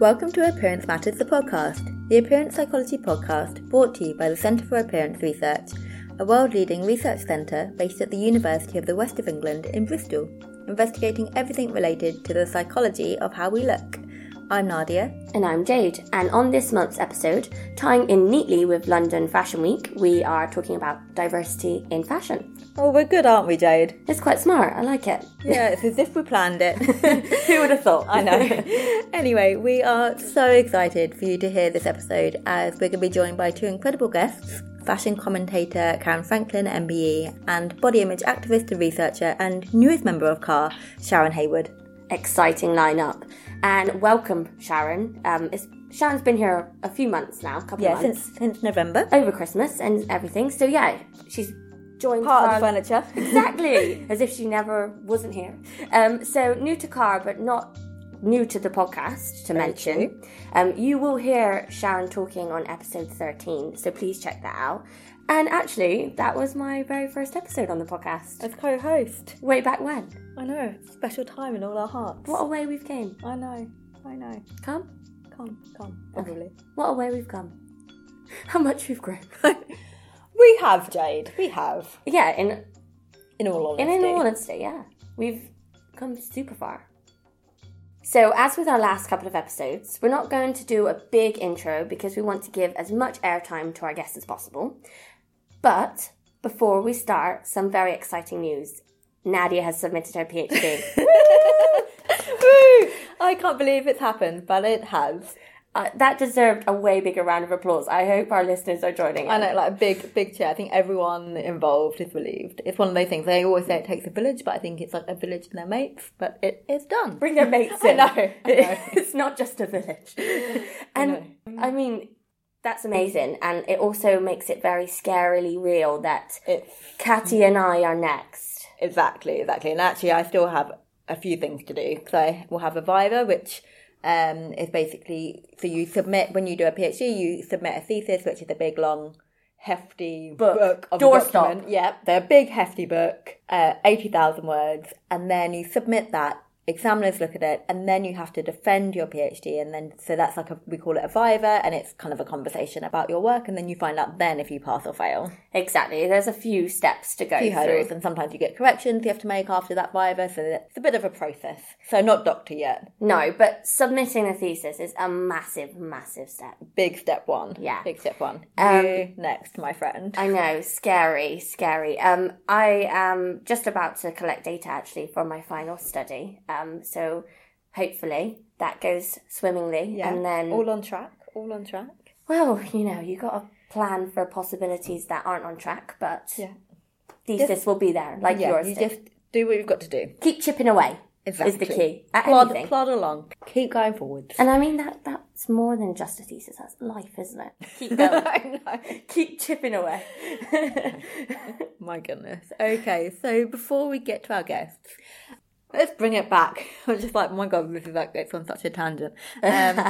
Welcome to Appearance Matters, the podcast, the appearance psychology podcast brought to you by the Centre for Appearance Research, a world leading research centre based at the University of the West of England in Bristol, investigating everything related to the psychology of how we look. I'm Nadia. And I'm Jade. And on this month's episode, tying in neatly with London Fashion Week, we are talking about diversity in fashion. Oh, we're good, aren't we, Jade? It's quite smart. I like it. Yeah, it's as if we planned it. Who would have thought? I know. anyway, we are so excited for you to hear this episode as we're going to be joined by two incredible guests fashion commentator Caryn Franklin, MBE, and body image activist and researcher and newest member of CAR, Sharon Haywood. Exciting lineup. And welcome, Sharon. Um, Sharon's been here a few months now, a couple yeah, of months. since since November. Over Christmas and everything. So, yeah, she's joined Part Car- of the furniture. exactly. As if she never wasn't here. Um, so new to car but not new to the podcast to Very mention. um, you will hear sharon talking on episode 13 so please check that out. And actually that was my very first episode on the podcast. As co-host. way back when. I know, special time in all our hearts. what a way we've came. I know, I know. come? Come, come, probably. what a way we've come. How much we've grown We have, Jade. We have. yeah in In all honesty. And in all honesty, yeah, we've come super far. So, as with our last couple of episodes, we're not going to do a big intro because we want to give as much airtime to our guests as possible. But before we start, some very exciting news. Nadia has submitted her PhD. Woo! I can't believe it's happened, but it has. Uh, that deserved a way bigger round of applause. I hope our listeners are joining I know, like a big, big cheer. I think everyone involved is relieved. It's one of those things. They always say it takes a village, but I think it's like a village and their mates. But it is done. Bring their mates I know, I know. it's not just a village. And I mean, that's amazing. And it also makes it very scarily real that It's Catty and I are next. exactly, exactly. And actually, I still have a few things to do. So I will have a Viva, which um, is basically so you submit when you do a PhD, you submit a thesis, which is a big long. Hefty Book. book, of a Doorstop. document. Yeah, they're a big hefty book, uh, eighty thousand words, and then you submit that. Examiners look at it, and then you have to defend your PhD, and then so that's like a we call it a viva, and it's kind of a conversation about your work, and then you find out then if you pass or fail. Exactly. There's a few steps to go few hurdles, through. and sometimes you get corrections you have to make after that viva, so it's a bit of a process. So not doctor yet. No, but submitting a thesis is a massive, massive step. Big step one. Yeah. Big step one. Um, you next, my friend. I know, scary, scary. Um, I am just about to collect data actually for my final study. Um, so hopefully that goes swimmingly, yeah. and then all on track. All on track. Well, you know, you got to plan for possibilities that aren't on track, but Yeah. thesis will be there, like Yeah. yours. You did. just do what you've got to do. keep chipping away. Exactly. Is the key Plod, plod along. Keep going forwards. And I mean that that's more than just a thesis. That's life, isn't it? Keep going. Keep chipping away. My goodness. Okay, so before we get to our guests, let's bring it back. I'm just like, my God, this is like it's on such a tangent. Um,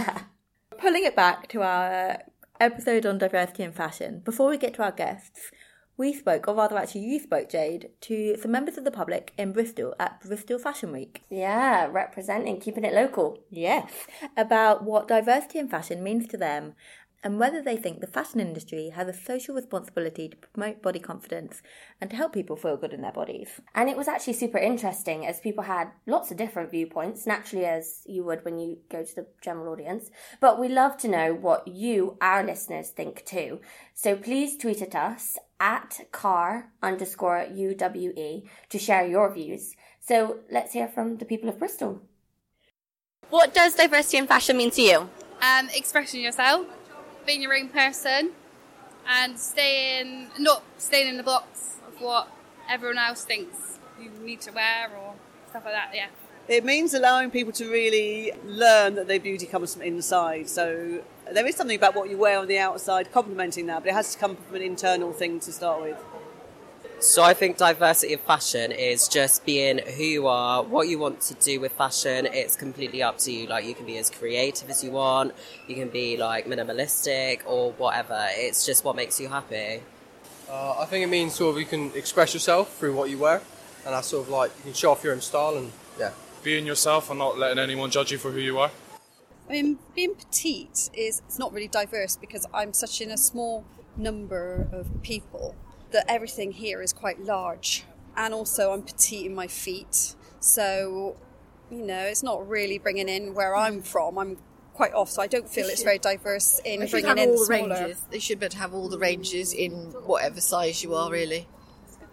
pulling it back to our episode on diversity in fashion. Before we get to our guests, we spoke, or rather, actually, you spoke, Jade, to some members of the public in Bristol at Bristol Fashion Week. yeah, representing, keeping it local. Yes, about what diversity in fashion means to them and whether they think the fashion industry has a social responsibility to promote body confidence and to help people feel good in their bodies. And it was actually super interesting as people had lots of different viewpoints, naturally, as you would when you go to the general audience. But we love to know what you, our listeners, think too. So please tweet at us at car underscore UWE to share your views. So let's hear from the people of Bristol. What does diversity in fashion mean to you? um, expressing yourself, being your own person, and staying not staying in the box of what everyone else thinks you need to wear or stuff like that. Yeah. It means allowing people to really learn that their beauty comes from inside. So there is something about what you wear on the outside complementing that, but it has to come from an internal thing to start with. So I think diversity of fashion is just being who you are, what you want to do with fashion. It's completely up to you. Like you can be as creative as you want, you can be like minimalistic or whatever. It's just what makes you happy. Uh, I think it means sort of you can express yourself through what you wear, and that's sort of like you can show off your own style and yeah. being yourself and not letting anyone judge you for who you are. I mean, being petite is it's not really diverse because I'm such in a small number of people that everything here is quite large, and also I'm petite in my feet, so you know it's not really bringing in where I'm mm. from. I'm quite off, so I don't feel it's very diverse in They bringing in all the smaller. ranges. They should be able to have all the ranges in mm. whatever size you are, really.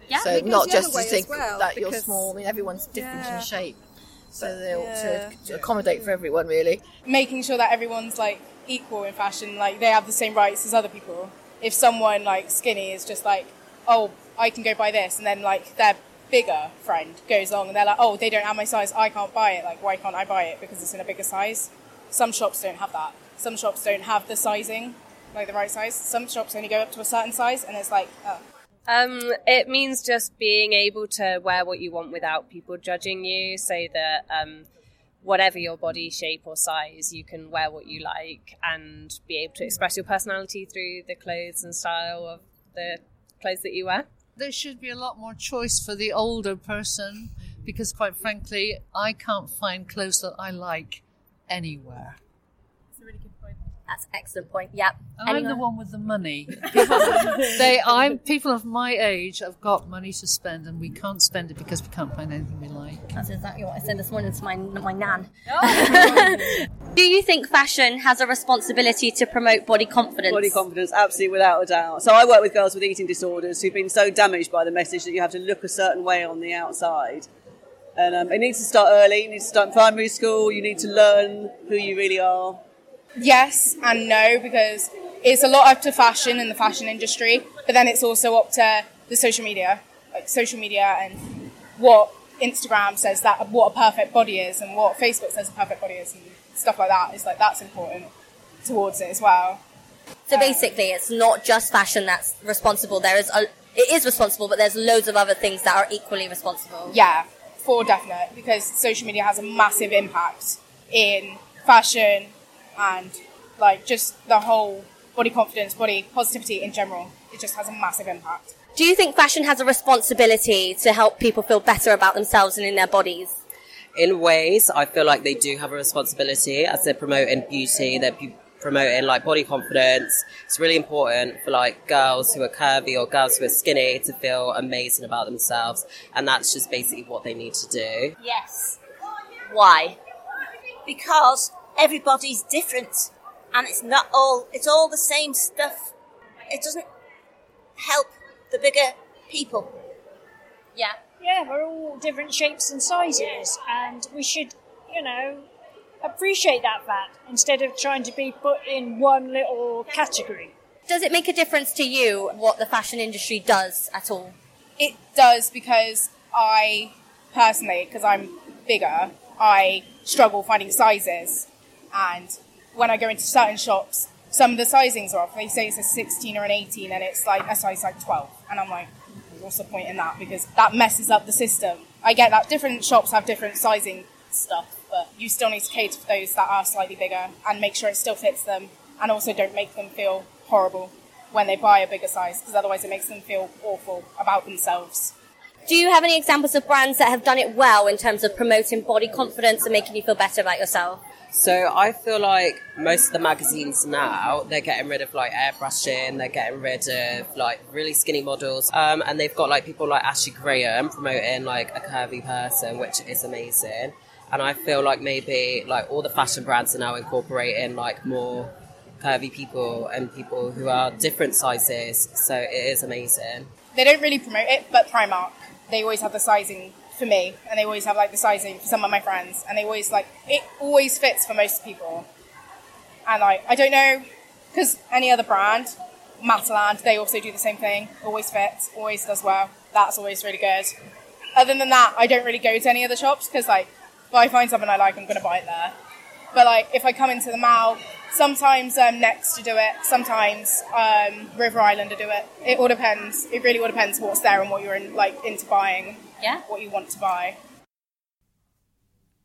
Yeah, so not just other to think well, that you're small. I mean, everyone's different Yeah. in shape, so they ought Yeah. to, to accommodate for everyone, really. making sure that everyone's like equal in fashion, like they have the same rights as other people. If someone like skinny is just like, oh, I can go buy this, and then like their bigger friend goes along and they're like, oh, they don't have my size, I can't buy it. Like, why can't I buy it? Because it's in a bigger size. Some shops don't have that. Some shops don't have the sizing, like the right size. Some shops only go up to a certain size, and it's like, oh. Um, it means just being able to wear what you want without people judging you, so that um, whatever your body shape or size, you can wear what you like and be able to express your personality through the clothes and style of the clothes that you wear. There should be a lot more choice for the older person because, quite frankly, I can't find clothes that I like anywhere. That's an excellent point. Yep. I'm the one with the money. People, they, I'm people of my age have got money to spend, and we can't spend it because we can't find anything we like. That's exactly what I said this morning to my my nan. Do you think fashion has a responsibility to promote body confidence? Body confidence, absolutely, without a doubt. So I work with girls with eating disorders who've been so damaged by the message that you have to look a certain way on the outside. And um, it needs to start early. You need to start in primary school. You need to learn who you really are. Yes and no because it's a lot up to fashion and the fashion industry, but then it's also up to the social media, like social media and what Instagram says that what a perfect body is and what Facebook says a perfect body is and stuff like that. It's like that's important towards it as well. So basically, it's not just fashion that's responsible. There is a, it is responsible, but there's loads of other things that are equally responsible. Yeah, for definite because social media has a massive impact in fashion and like just the whole body confidence, body positivity in general. It just has a massive impact. Do you think fashion has a responsibility to help people feel better about themselves and in their bodies? in ways, I feel like they do have a responsibility as they're promoting beauty, they're pu- promoting like body confidence. It's really important for like girls who are curvy or girls who are skinny to feel amazing about themselves, and that's just basically what they need to do. Yes, Why? because everybody's different, and it's not all. It's all the same stuff. It doesn't help the bigger people. Yeah. Yeah, we're all different shapes and sizes, and we should, you know, appreciate that fact instead of trying to be put in one little category. Does it make a difference to you what the fashion industry does at all? It does because I personally, because I'm bigger, I struggle finding sizes. And when I go into certain shops, some of the sizings are off. They say it's a 16 or an 18, and it's like a size like 12. And I'm like, what's the point in that? Because that messes up the system. I get that different shops have different sizing stuff, but you still need to cater for those that are slightly bigger and make sure it still fits them, and also don't make them feel horrible when they buy a bigger size, because otherwise it makes them feel awful about themselves. Do you have any examples of brands that have done it well in terms of promoting body confidence and making you feel better about yourself? So I feel like most of the magazines now they're getting rid of like airbrushing, they're getting rid of like really skinny models, um, and they've got like people like Ashley Graham promoting like a curvy person, which is amazing. And I feel like maybe like all the fashion brands are now incorporating like more curvy people and people who are different sizes. So it is amazing. They don't really promote it, but Primark, they always have the sizing for me, and they always have like the sizing for some of my friends, and they always like it always fits for most people. And like I don't know, because any other brand, Matalan, they also do the same thing. Always fits, always does well. That's always really good. Other than that, I don't really go to any other shops because like if I find something I like, I'm gonna buy it there. But like if I come into the mall, sometimes um, Next to do it, sometimes um, River Island to do it. It all depends. It really all depends what's there and what you're in, like into buying. Yeah. What you want to buy.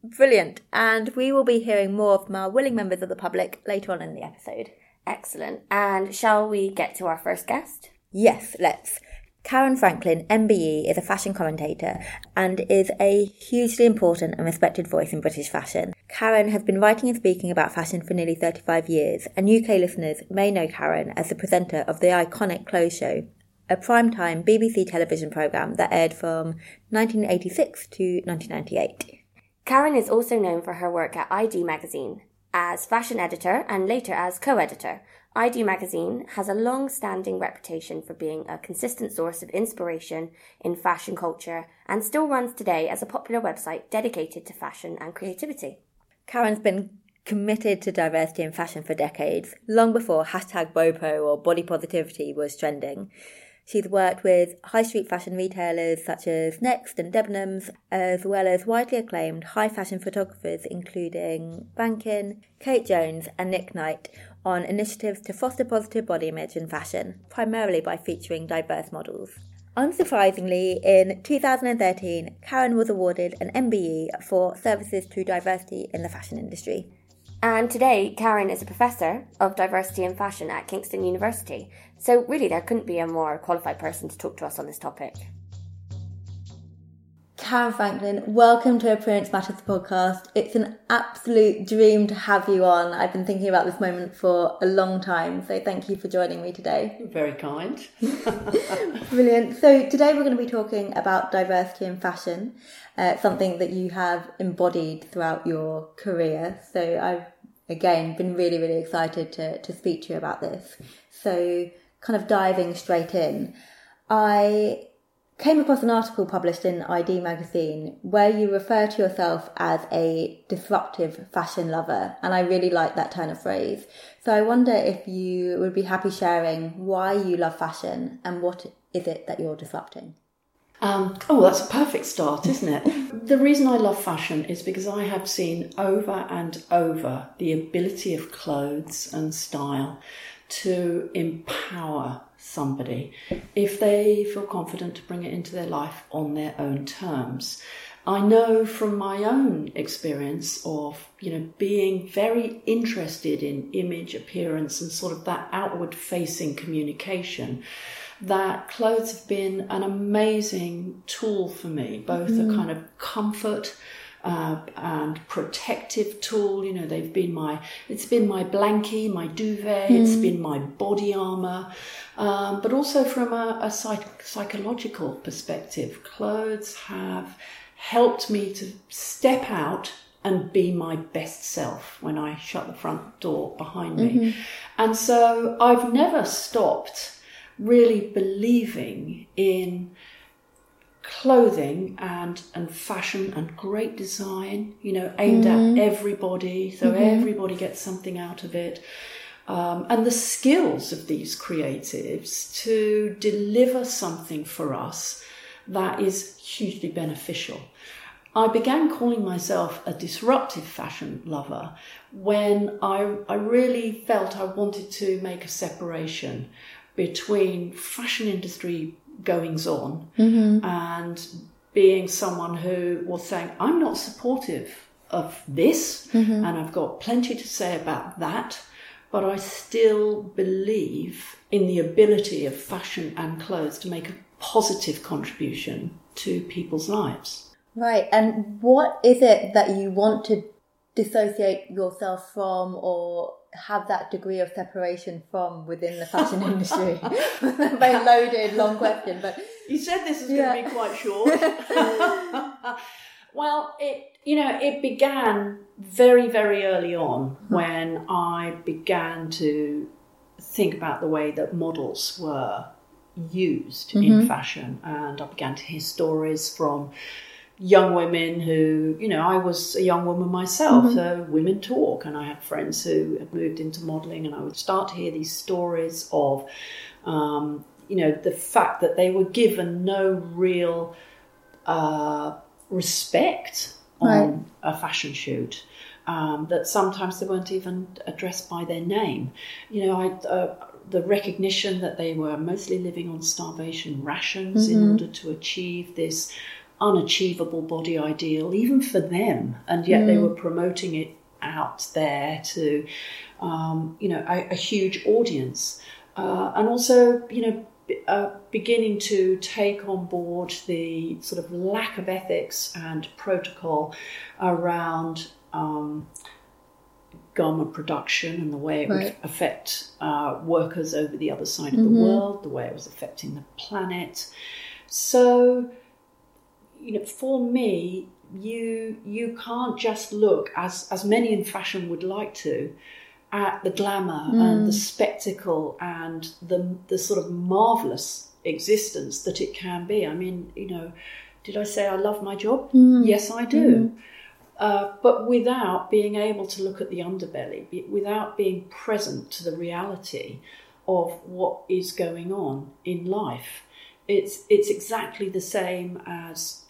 Brilliant. And we will be hearing more from our willing members of the public later on in the episode. Excellent. And shall we get to our first guest? Yes, let's. Caryn Franklin, MBE, is a fashion commentator and is a hugely important and respected voice in British fashion. Caryn has been writing and speaking about fashion for nearly 35 years, and UK listeners may know Caryn as the presenter of the iconic Clothes Show, a primetime BBC television programme that aired from 1986 to 1998. Caryn is also known for her work at i-D Magazine as fashion editor and later as co editor. i-D Magazine has a long standing reputation for being a consistent source of inspiration in fashion culture and still runs today as a popular website dedicated to fashion and creativity. Caryn's been committed to diversity in fashion for decades, long before hashtag BOPO or body positivity was trending. She's worked with high street fashion retailers such as Next and Debenhams, as well as widely acclaimed high fashion photographers including Rankin, Kayt Jones, and Nick Knight on initiatives to foster positive body image in fashion, primarily by featuring diverse models. Unsurprisingly, in 2013, Caryn was awarded an MBE for services to diversity in the fashion industry. And today, Caryn is a professor of diversity in fashion at Kingston University. So, really, there couldn't be a more qualified person to talk to us on this topic. Caryn Franklin, welcome to Appearance Matters podcast. It's an absolute dream to have you on. I've been thinking about this moment for a long time, so thank you for joining me today. Very kind. Brilliant. So, today we're going to be talking about diversity in fashion, uh, something that you have embodied throughout your career. So, I've again been really, really excited to, to speak to you about this. So, kind of diving straight in, I came across an article published in i-D magazine where you refer to yourself as a disruptive fashion lover, and I really like that turn of phrase. So I wonder if you would be happy sharing why you love fashion and what is it that you're disrupting. Um, oh, that's a perfect start, isn't it? the reason I love fashion is because I have seen over and over the ability of clothes and style to empower somebody if they feel confident to bring it into their life on their own terms. I know from my own experience of, you know, being very interested in image, appearance, and sort of that outward facing communication, that clothes have been an amazing tool for me, both mm. a kind of comfort uh, and protective tool. You know, they've been my, it's been my blankie, my duvet, mm. it's been my body armor, um, but also from a, a psych- psychological perspective, clothes have helped me to step out and be my best self when I shut the front door behind me. Mm-hmm. And so I've never stopped really believing in clothing and and fashion and great design you know aimed mm-hmm. at everybody so mm-hmm. everybody gets something out of it um, and the skills of these creatives to deliver something for us that is hugely beneficial I began calling myself a disruptive fashion lover when I, I really felt I wanted to make a separation between fashion industry goings on mm-hmm. and being someone who was saying, I'm not supportive of this, mm-hmm. and I've got plenty to say about that, but I still believe in the ability of fashion and clothes to make a positive contribution to people's lives. Right, and what is it that you want to dissociate yourself from or have that degree of separation from within the fashion industry? Very loaded, long question, but you said this is yeah. going to be quite short. well, it you know it began very very early on hmm. when I began to think about the way that models were used mm-hmm. in fashion, and I began to hear stories from young women who, you know, I was a young woman myself, mm-hmm. so women talk, and I had friends who had moved into modelling, and I would start to hear these stories of, um, you know, the fact that they were given no real uh, respect on right. a fashion shoot. Um, that sometimes they weren't even addressed by their name. You know, I, uh, the recognition that they were mostly living on starvation rations mm-hmm. in order to achieve this unachievable body ideal, even for them, and yet mm. they were promoting it out there to, um, you know, a, a huge audience. Uh, and also, you know, uh, beginning to take on board the sort of lack of ethics and protocol around um, garment production and the way it would affect uh, workers over the other side of Mhm. the world, the way it was affecting the planet. So, you know, for me, you you can't just look as as many in fashion would like to at the glamour and Mm. the spectacle and the the sort of marvelous existence that it can be. I mean, you know, did I say I love my job? Mm. Yes, I do. Uh, but without being able to look at the underbelly, without being present to the reality of what is going on in life, it's it's exactly the same as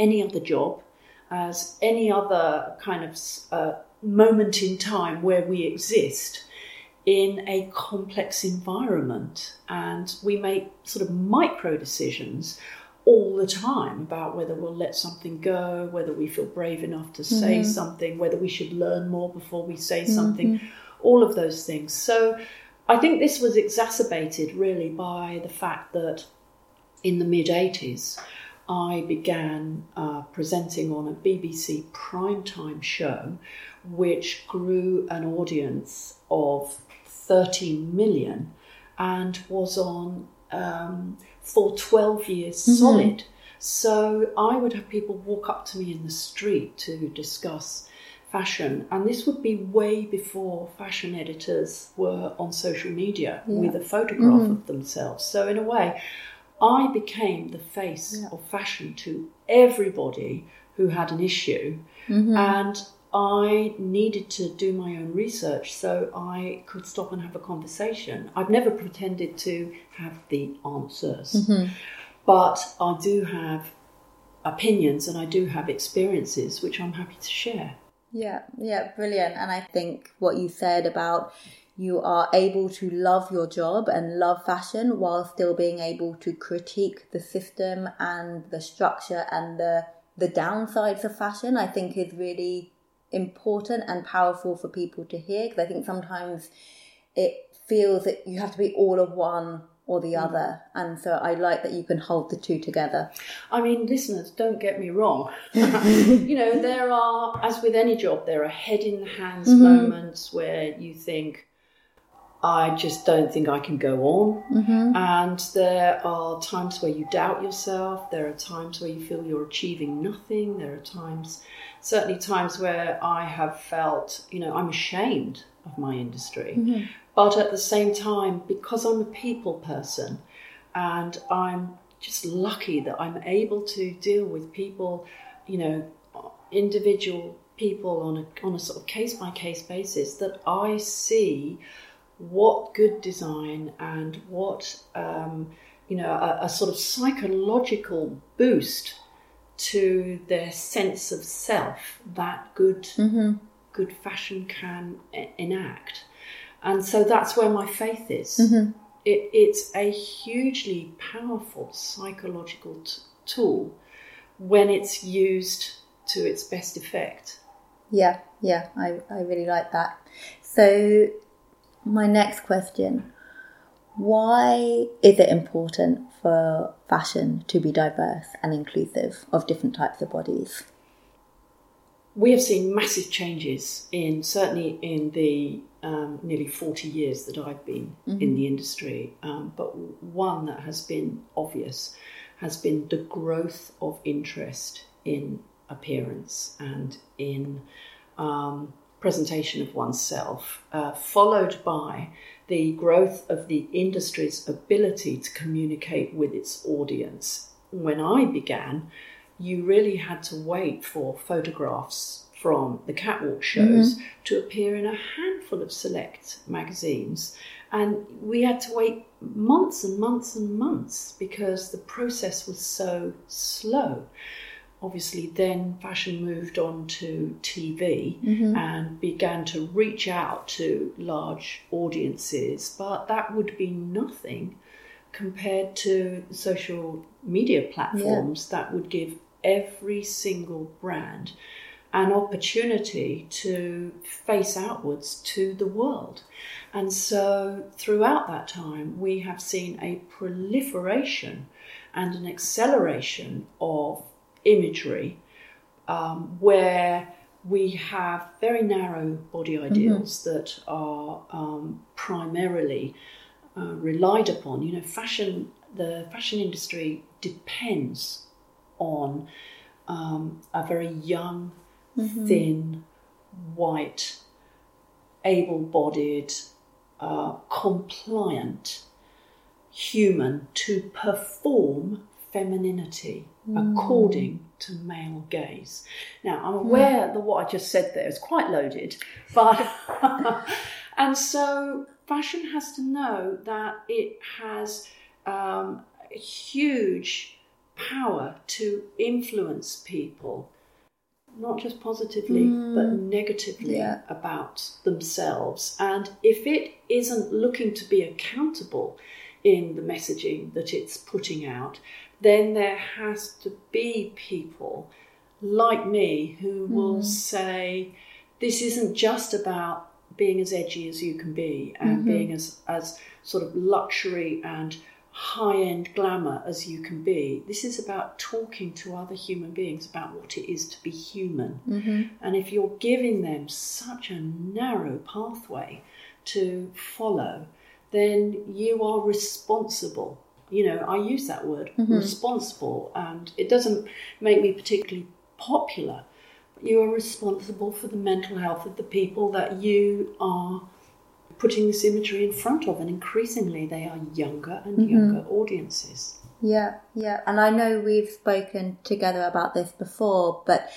any other job, as any other kind of uh, moment in time where we exist in a complex environment, and we make sort of micro decisions all the time about whether we'll let something go, whether we feel brave enough to say Mhm. something, whether we should learn more before we say something, Mhm. all of those things. So I think this was exacerbated really by the fact that in the mid 80s, I began uh, presenting on a BBC primetime show, which grew an audience of 13 million and was on um, for 12 years Mhm. solid. So I would have people walk up to me in the street to discuss fashion, and this would be way before fashion editors were on social media Yeah. with a photograph Mhm. of themselves. So, in a way, I became the face of fashion to everybody who had an issue, Mhm. and I needed to do my own research so I could stop and have a conversation. I've never pretended to have the answers, Mhm. but I do have opinions and I do have experiences which I'm happy to share. Yeah, yeah, brilliant. And I think what you said about you are able to love your job and love fashion while still being able to critique the system and the structure and the the downsides of fashion, I think is really important and powerful for people to hear because I think sometimes it feels that you have to be all of one or the other. And so I like that you can hold the two together. I mean, listeners, don't get me wrong. you know, there are, as with any job, there are head in the hands Mhm. moments where you think, I just don't think I can go on. Mhm. And there are times where you doubt yourself. There are times where you feel you're achieving nothing. There are times, certainly times where I have felt, you know, I'm ashamed of my industry. Mhm. But at the same time, because I'm a people person and I'm just lucky that I'm able to deal with people, you know, individual people on a, on a sort of case by case basis, that I see what good design and what, um, you know, a, a sort of psychological boost to their sense of self that good Mhm. good fashion can enact. And so that's where my faith is. Mhm. It, it's a hugely powerful psychological t- tool when it's used to its best effect. Yeah, yeah, I, I really like that. So, my next question why is it important for fashion to be diverse and inclusive of different types of bodies? We have seen massive changes in certainly in the um, nearly 40 years that I've been in Mhm. the industry. Um, but one that has been obvious has been the growth of interest in appearance and in um, presentation of oneself, uh, followed by the growth of the industry's ability to communicate with its audience. When I began, you really had to wait for photographs from the catwalk shows Mhm. to appear in a handful of select magazines. And we had to wait months and months and months because the process was so slow. Obviously, then fashion moved on to TV Mhm. and began to reach out to large audiences, but that would be nothing compared to social media platforms that would give every single brand an opportunity to face outwards to the world. And so, throughout that time, we have seen a proliferation and an acceleration of imagery um, where we have very narrow body ideals that are um, primarily uh, relied upon. You know, fashion, the fashion industry depends on um, a very young, Mhm. thin, white, able bodied, uh, compliant human to perform femininity Mm. according to male gaze. Now, I'm aware that what I just said there is quite loaded, but and so fashion has to know that it has um, a huge power to influence people, not just positively Mm. but negatively Yeah. about themselves. And if it isn't looking to be accountable in the messaging that it's putting out, then there has to be people like me who will Mhm. say, this isn't just about being as edgy as you can be and Mhm. being as, as sort of luxury and high end glamour as you can be. This is about talking to other human beings about what it is to be human. Mhm. And if you're giving them such a narrow pathway to follow, then you are responsible. You know, I use that word, Mhm. responsible, and it doesn't make me particularly popular. But you are responsible for the mental health of the people that you are putting this imagery in front of, and increasingly they are younger and Mhm. younger audiences. Yeah, yeah. And I know we've spoken together about this before, but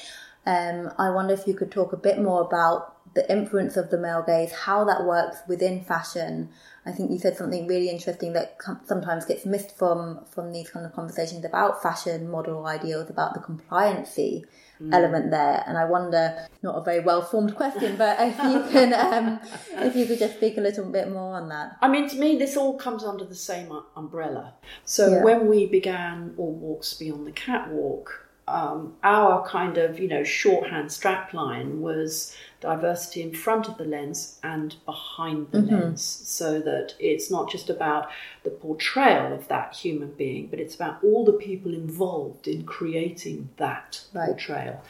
um, I wonder if you could talk a bit more about the influence of the male gaze, how that works within fashion. I think you said something really interesting that sometimes gets missed from from these kind of conversations about fashion model ideals, about the compliancy Mm. element there. And I wonder, not a very well formed question, but if you can, um, if you could just speak a little bit more on that. I mean, to me, this all comes under the same umbrella. So Yeah. when we began All Walks Beyond the Catwalk, um, our kind of, you know, shorthand strapline was diversity in front of the lens and behind the Mhm. lens, so that it's not just about the portrayal of that human being, but it's about all the people involved in creating that Right. portrayal.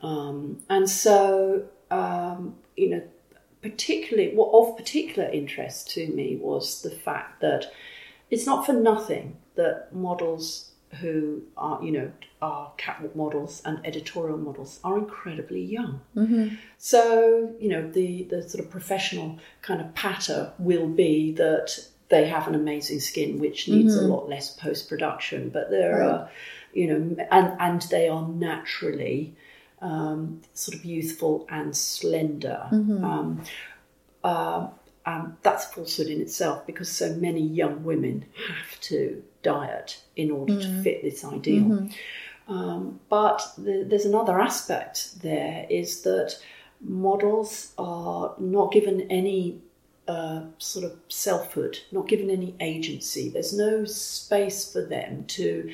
Um, and so, um, you know, particularly what of particular interest to me was the fact that it's not for nothing that models who are you know are catwalk models and editorial models are incredibly young Mm-hmm. so you know the the sort of professional kind of patter will be that they have an amazing skin which needs Mhm. a lot less post production but there Right. are you know and and they are naturally um, sort of youthful and slender Mhm. um, uh, um, that's falsehood in itself because so many young women have to diet in order to Mhm. fit this ideal. Mhm. Um, but the, there's another aspect there is that models are not given any uh, sort of selfhood, not given any agency. There's no space for them to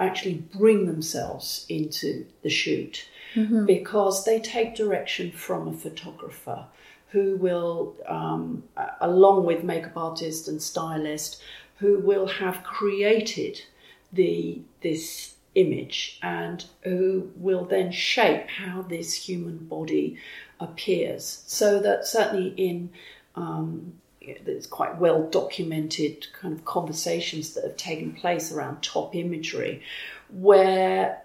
actually bring themselves into the shoot Mhm. because they take direction from a photographer who will, um, along with makeup artist and stylist, who will have created the this image and who will then shape how this human body appears. So that certainly in um, there's quite well documented kind of conversations that have taken place around top imagery where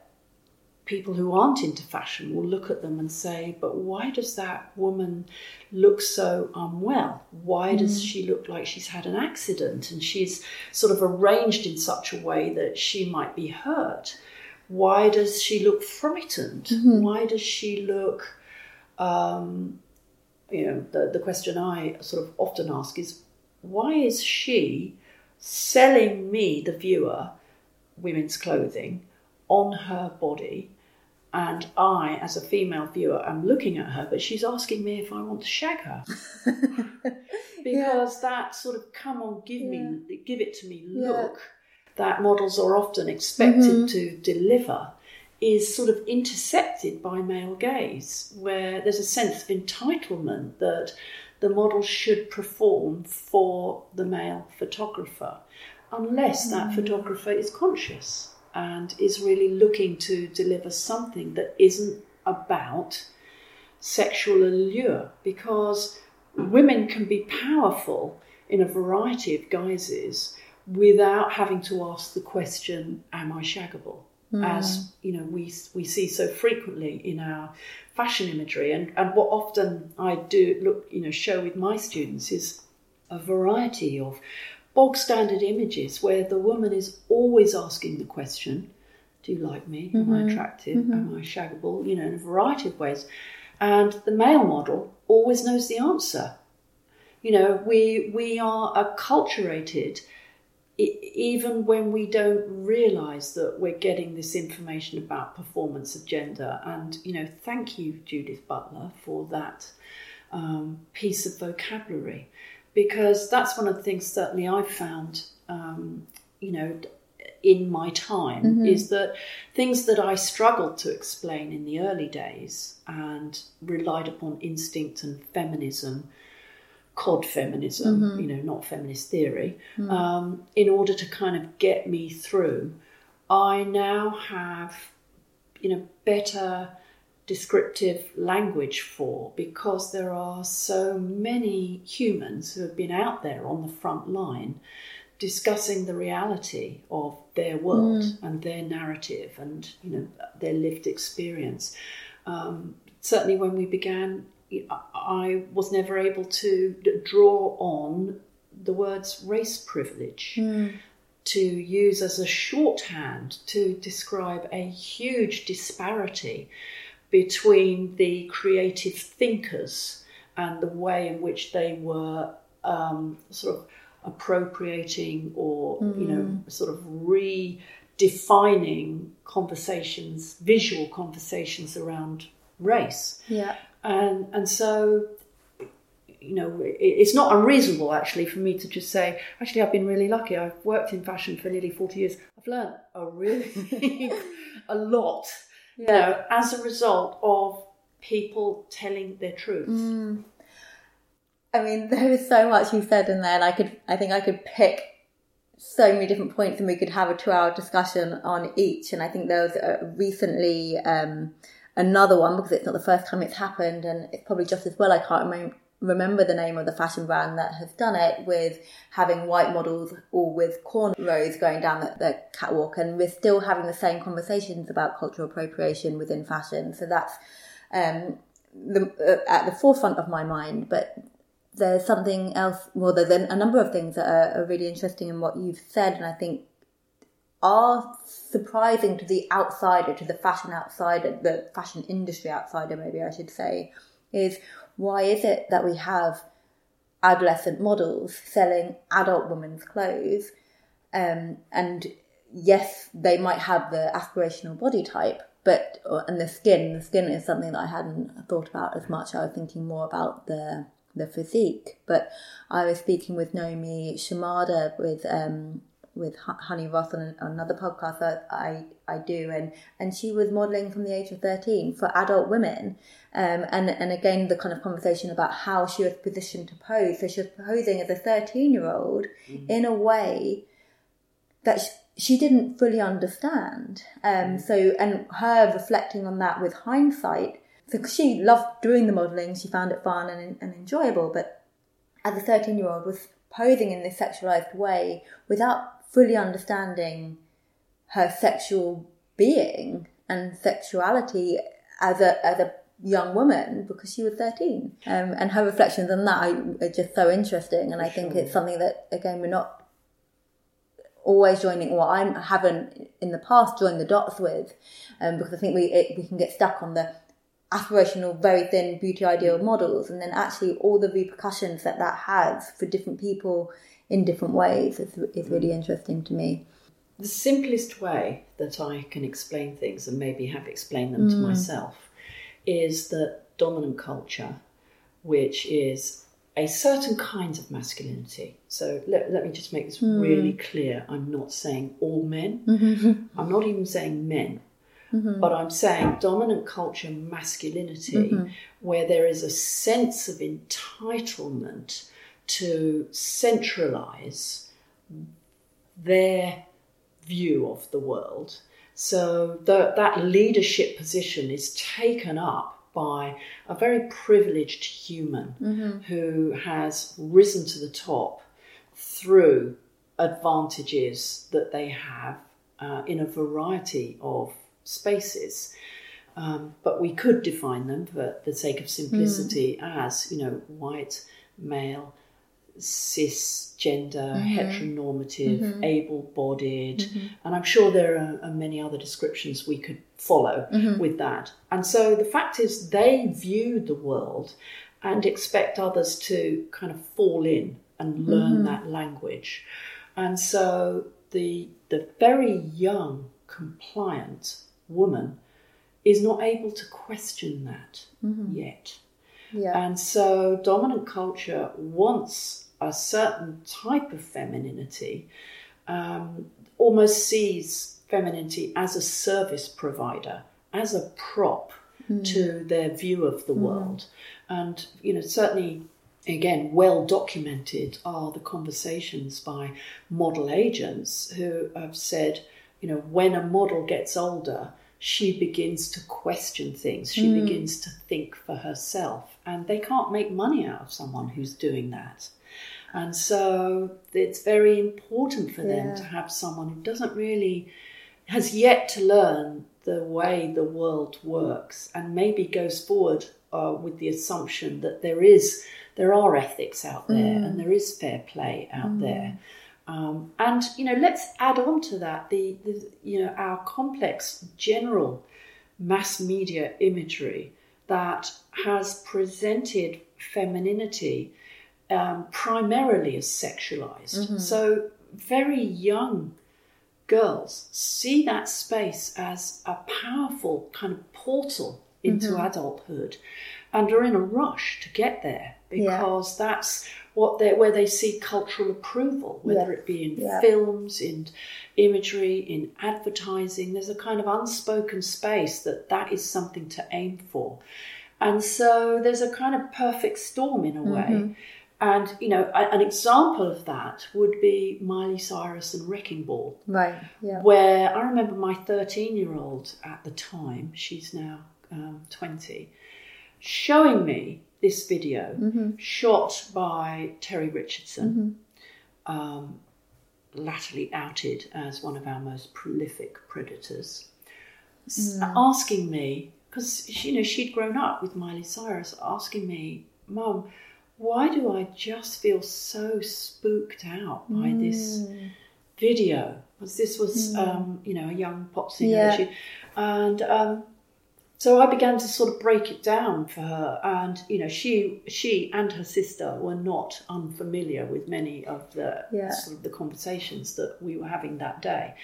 people who aren't into fashion will look at them and say, but why does that woman look so unwell? Why does Mm. she look like she's had an accident and she's sort of arranged in such a way that she might be hurt? Why does she look frightened? Mhm. Why does she look, um, you know, the, the question I sort of often ask is, why is she selling me, the viewer, women's clothing on her body? And I, as a female viewer, am looking at her, but she's asking me if I want to shag her. because that sort of come on, give me, give it to me Yeah. look that models are often expected Mhm. to deliver is sort of intercepted by male gaze, where there's a sense of entitlement that the model should perform for the male photographer, unless that Mm. photographer is conscious and is really looking to deliver something that isn't about sexual allure because women can be powerful in a variety of guises without having to ask the question, Am I shaggable? Mm. As you know, we we see so frequently in our fashion imagery, and, and what often I do look, you know, show with my students is a variety of bog standard images where the woman is always asking the question, Do you like me? Am I Mhm. attractive? Mhm. Am I shaggable? You know, in a variety of ways. And the male model always knows the answer. You know, we we are acculturated even when we don't realise that we're getting this information about performance of gender. And you know, thank you, Judith Butler, for that um, piece of vocabulary, because that's one of the things certainly I've found. Um, you know, in my time Mhm. is that things that I struggled to explain in the early days and relied upon instinct and feminism, cod feminism, Mhm. you know, not feminist theory, Mm. um, in order to kind of get me through, I now have, you know, better descriptive language for because there are so many humans who have been out there on the front line discussing the reality of their world Mm. and their narrative and you know their lived experience. Um, certainly, when we began, I was never able to draw on the words race privilege Mm. to use as a shorthand to describe a huge disparity between the creative thinkers and the way in which they were um, sort of appropriating or you know Mm. sort of redefining conversations visual conversations around race Yeah. and and so you know it's not unreasonable actually for me to just say actually I've been really lucky I've worked in fashion for nearly 40 years I've learned a really a lot you know as a result of people telling their truth Mm. I mean, there is so much you said in there, and I could, I think I could pick so many different points, and we could have a two-hour discussion on each. And I think there was a, recently um, another one because it's not the first time it's happened, and it's probably just as well. I can't remember remember the name of the fashion brand that has done it with having white models all with cornrows going down the, the catwalk and we're still having the same conversations about cultural appropriation within fashion. So that's um, the, uh, at the forefront of my mind but there's something else well there's a number of things that are, are really interesting in what you've said and i think are surprising to the outsider to the fashion outsider the fashion industry outsider maybe i should say is why is it that we have adolescent models selling adult women's clothes? Um, and yes they might have the aspirational body type but and the skin the skin is something that i hadn't thought about as much. I was thinking more about the the physique. But i was speaking with naomi shimada with um with honey ross on another podcast that i i do and and she was modeling from the age of 13 for adult women um, and and again the kind of conversation about how she was positioned to pose. So she was posing as a thirteen year old in a way that sh- she didn't fully understand. Um, so and her reflecting on that with hindsight. So she loved doing the modelling. She found it fun and, and enjoyable. But as a thirteen year old was posing in this sexualized way without fully understanding her sexual being and sexuality as a as a young woman because she was 13 um, and her reflections on that are, just so interesting and i think it's something that again we're not always joining or i haven't in the past joined the dots with um, because i think we it, we can get stuck on the aspirational very thin beauty ideal models and then actually all the repercussions that that has for different people in different ways is, is really interesting to me the simplest way that I can explain things and maybe have explained them to Mm. myself is that dominant culture, which is a certain kind of masculinity. So let, let me just make this Mm. really clear. I'm not saying all men, Mhm. I'm not even saying men. Mhm. But I'm saying dominant culture masculinity, Mhm. where there is a sense of entitlement to centralize their view of the world. So the, that leadership position is taken up by a very privileged human Mhm. who has risen to the top through advantages that they have uh, in a variety of spaces. Um, but we could define them for the sake of simplicity as, you know, white, male, cisgender, Mhm. heteronormative, Mhm. able bodied, Mhm. and I'm sure there are, are many other descriptions we could follow Mhm. with that. And so the fact is, they view the world and expect others to kind of fall in and learn Mhm. that language. And so the the very young, compliant woman is not able to question that Mhm. yet. Yeah. And so dominant culture wants a certain type of femininity, um, almost sees femininity as a service provider, as a prop Mm. to their view of the Mm. world. And, you know, certainly, again, well documented are the conversations by model agents who have said, you know, when a model gets older, she begins to question things, she Mm. begins to think for herself, and they can't make money out of someone who's doing that. And so it's very important for them Yeah. to have someone who doesn't really, has yet to learn the way the world works and maybe goes forward uh, with the assumption that there is, there are ethics out there Mm. and there is fair play out Mm. there. Um, and you know, let's add on to that the, the you know our complex general mass media imagery that has presented femininity um, primarily as sexualized. Mhm. So very young girls see that space as a powerful kind of portal into Mhm. adulthood and are in a rush to get there Yeah. because that's what they where they see cultural approval whether Yeah. it be in Yeah. films in imagery in advertising there's a kind of unspoken space that that is something to aim for and so there's a kind of perfect storm in a way Mhm. And you know an example of that would be Miley Cyrus and Wrecking Ball Right. Yeah. where I remember my 13 year old at the time, she's now um, 20, showing me this video Mhm. shot by Terry Richardson, Mhm. um, latterly outed as one of our most prolific predators, Mm. asking me, because you know she'd grown up with Miley Cyrus, asking me, Mum, why do I just feel so spooked out by this Mm. video because this was Mm. um, you know a young pop singer Yeah. she, and um, so I began to sort of break it down for her and you know she she and her sister were not unfamiliar with many of the Yeah. sort of the conversations that we were having that day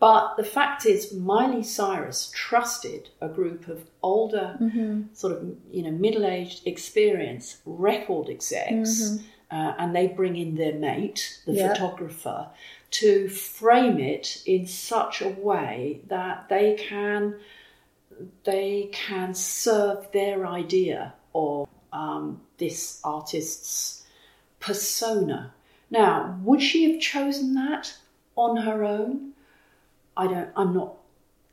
but the fact is Miley Cyrus trusted a group of older Mhm. sort of you know middle-aged experienced record execs Mhm. uh, and they bring in their mate the Yeah. photographer to frame it in such a way that they can they can serve their idea of um, this artist's persona now would she have chosen that on her own i don't i'm not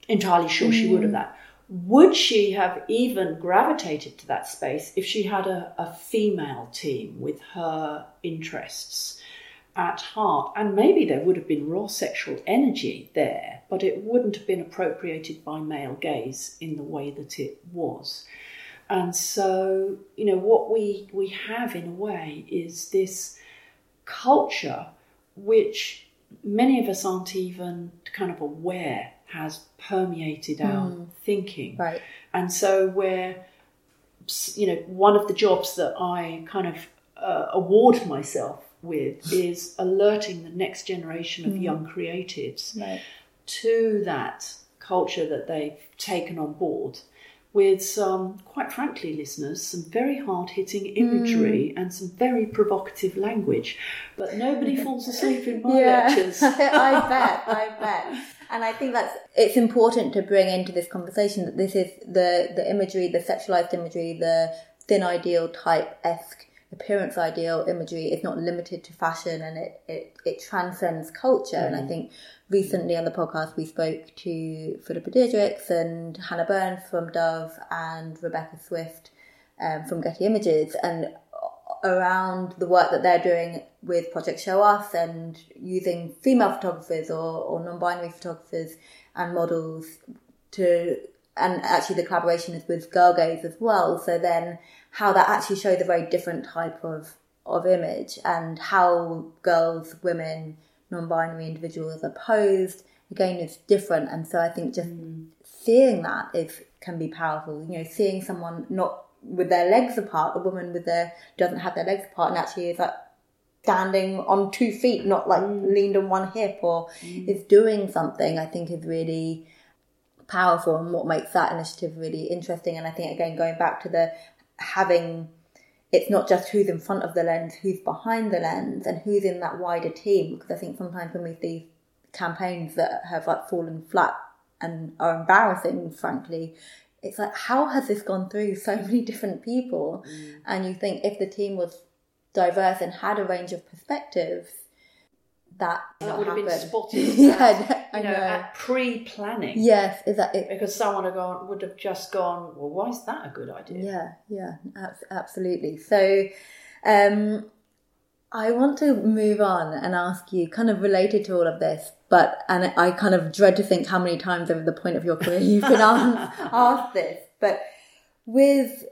entirely sure she would have Mm. that would she have even gravitated to that space if she had a, a female team with her interests at heart? And maybe there would have been raw sexual energy there, but it wouldn't have been appropriated by male gaze in the way that it was. And so, you know, what we, we have in a way is this culture which many of us aren't even kind of aware has permeated our Mm. thinking. Right. And so we're, you know one of the jobs that I kind of uh, award myself with is alerting the next generation of Mm. young creatives Right. to that culture that they've taken on board with some, quite frankly, listeners, some very hard hitting imagery and some very provocative language. But nobody falls asleep in my Yeah. lectures. I bet. I bet. and I think that's it's important to bring into this conversation that this is the the imagery, the sexualized imagery, the thin ideal type esque appearance ideal imagery is not limited to fashion and it, it, it transcends culture. Mm. And I think recently on the podcast we spoke to Phillippa Diedrichs and Hannah Byrne from Dove and Rebecca Swift um, from Getty Images and around the work that they're doing with Project Show Us and using female photographers or, or non-binary photographers and models to and actually the collaboration is with Girl Gaze as well. So then how that actually shows a very different type of of image and how girls, women, non-binary individuals are posed again is different. And so I think just mm. seeing that is can be powerful. You know, seeing someone not with their legs apart, a woman with their doesn't have their legs apart and actually is like standing on two feet, not like mm. leaned on one hip or mm. is doing something, I think is really powerful and what makes that initiative really interesting. And I think again going back to the having it's not just who's in front of the lens, who's behind the lens, and who's in that wider team. Because I think sometimes when we see campaigns that have like fallen flat and are embarrassing, frankly, it's like how has this gone through so many different people? Mm. And you think if the team was diverse and had a range of perspectives, that, that would have been spotted. yeah, you know, at pre-planning. Yes, is that it? Because someone would, gone, would have just gone, well, why is that a good idea? Yeah, yeah, absolutely. So, um, I want to move on and ask you, kind of related to all of this, but and I kind of dread to think how many times over the point of your career you've been asked, asked this, but with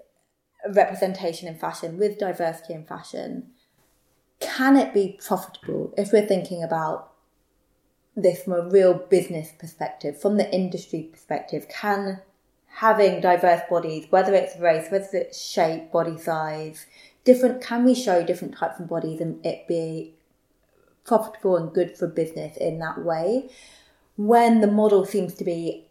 representation in fashion, with diversity in fashion, can it be profitable if we're thinking about this from a real business perspective, from the industry perspective? Can having diverse bodies, whether it's race, whether it's shape, body size, different, can we show different types of bodies and it be profitable and good for business in that way? When the model seems to be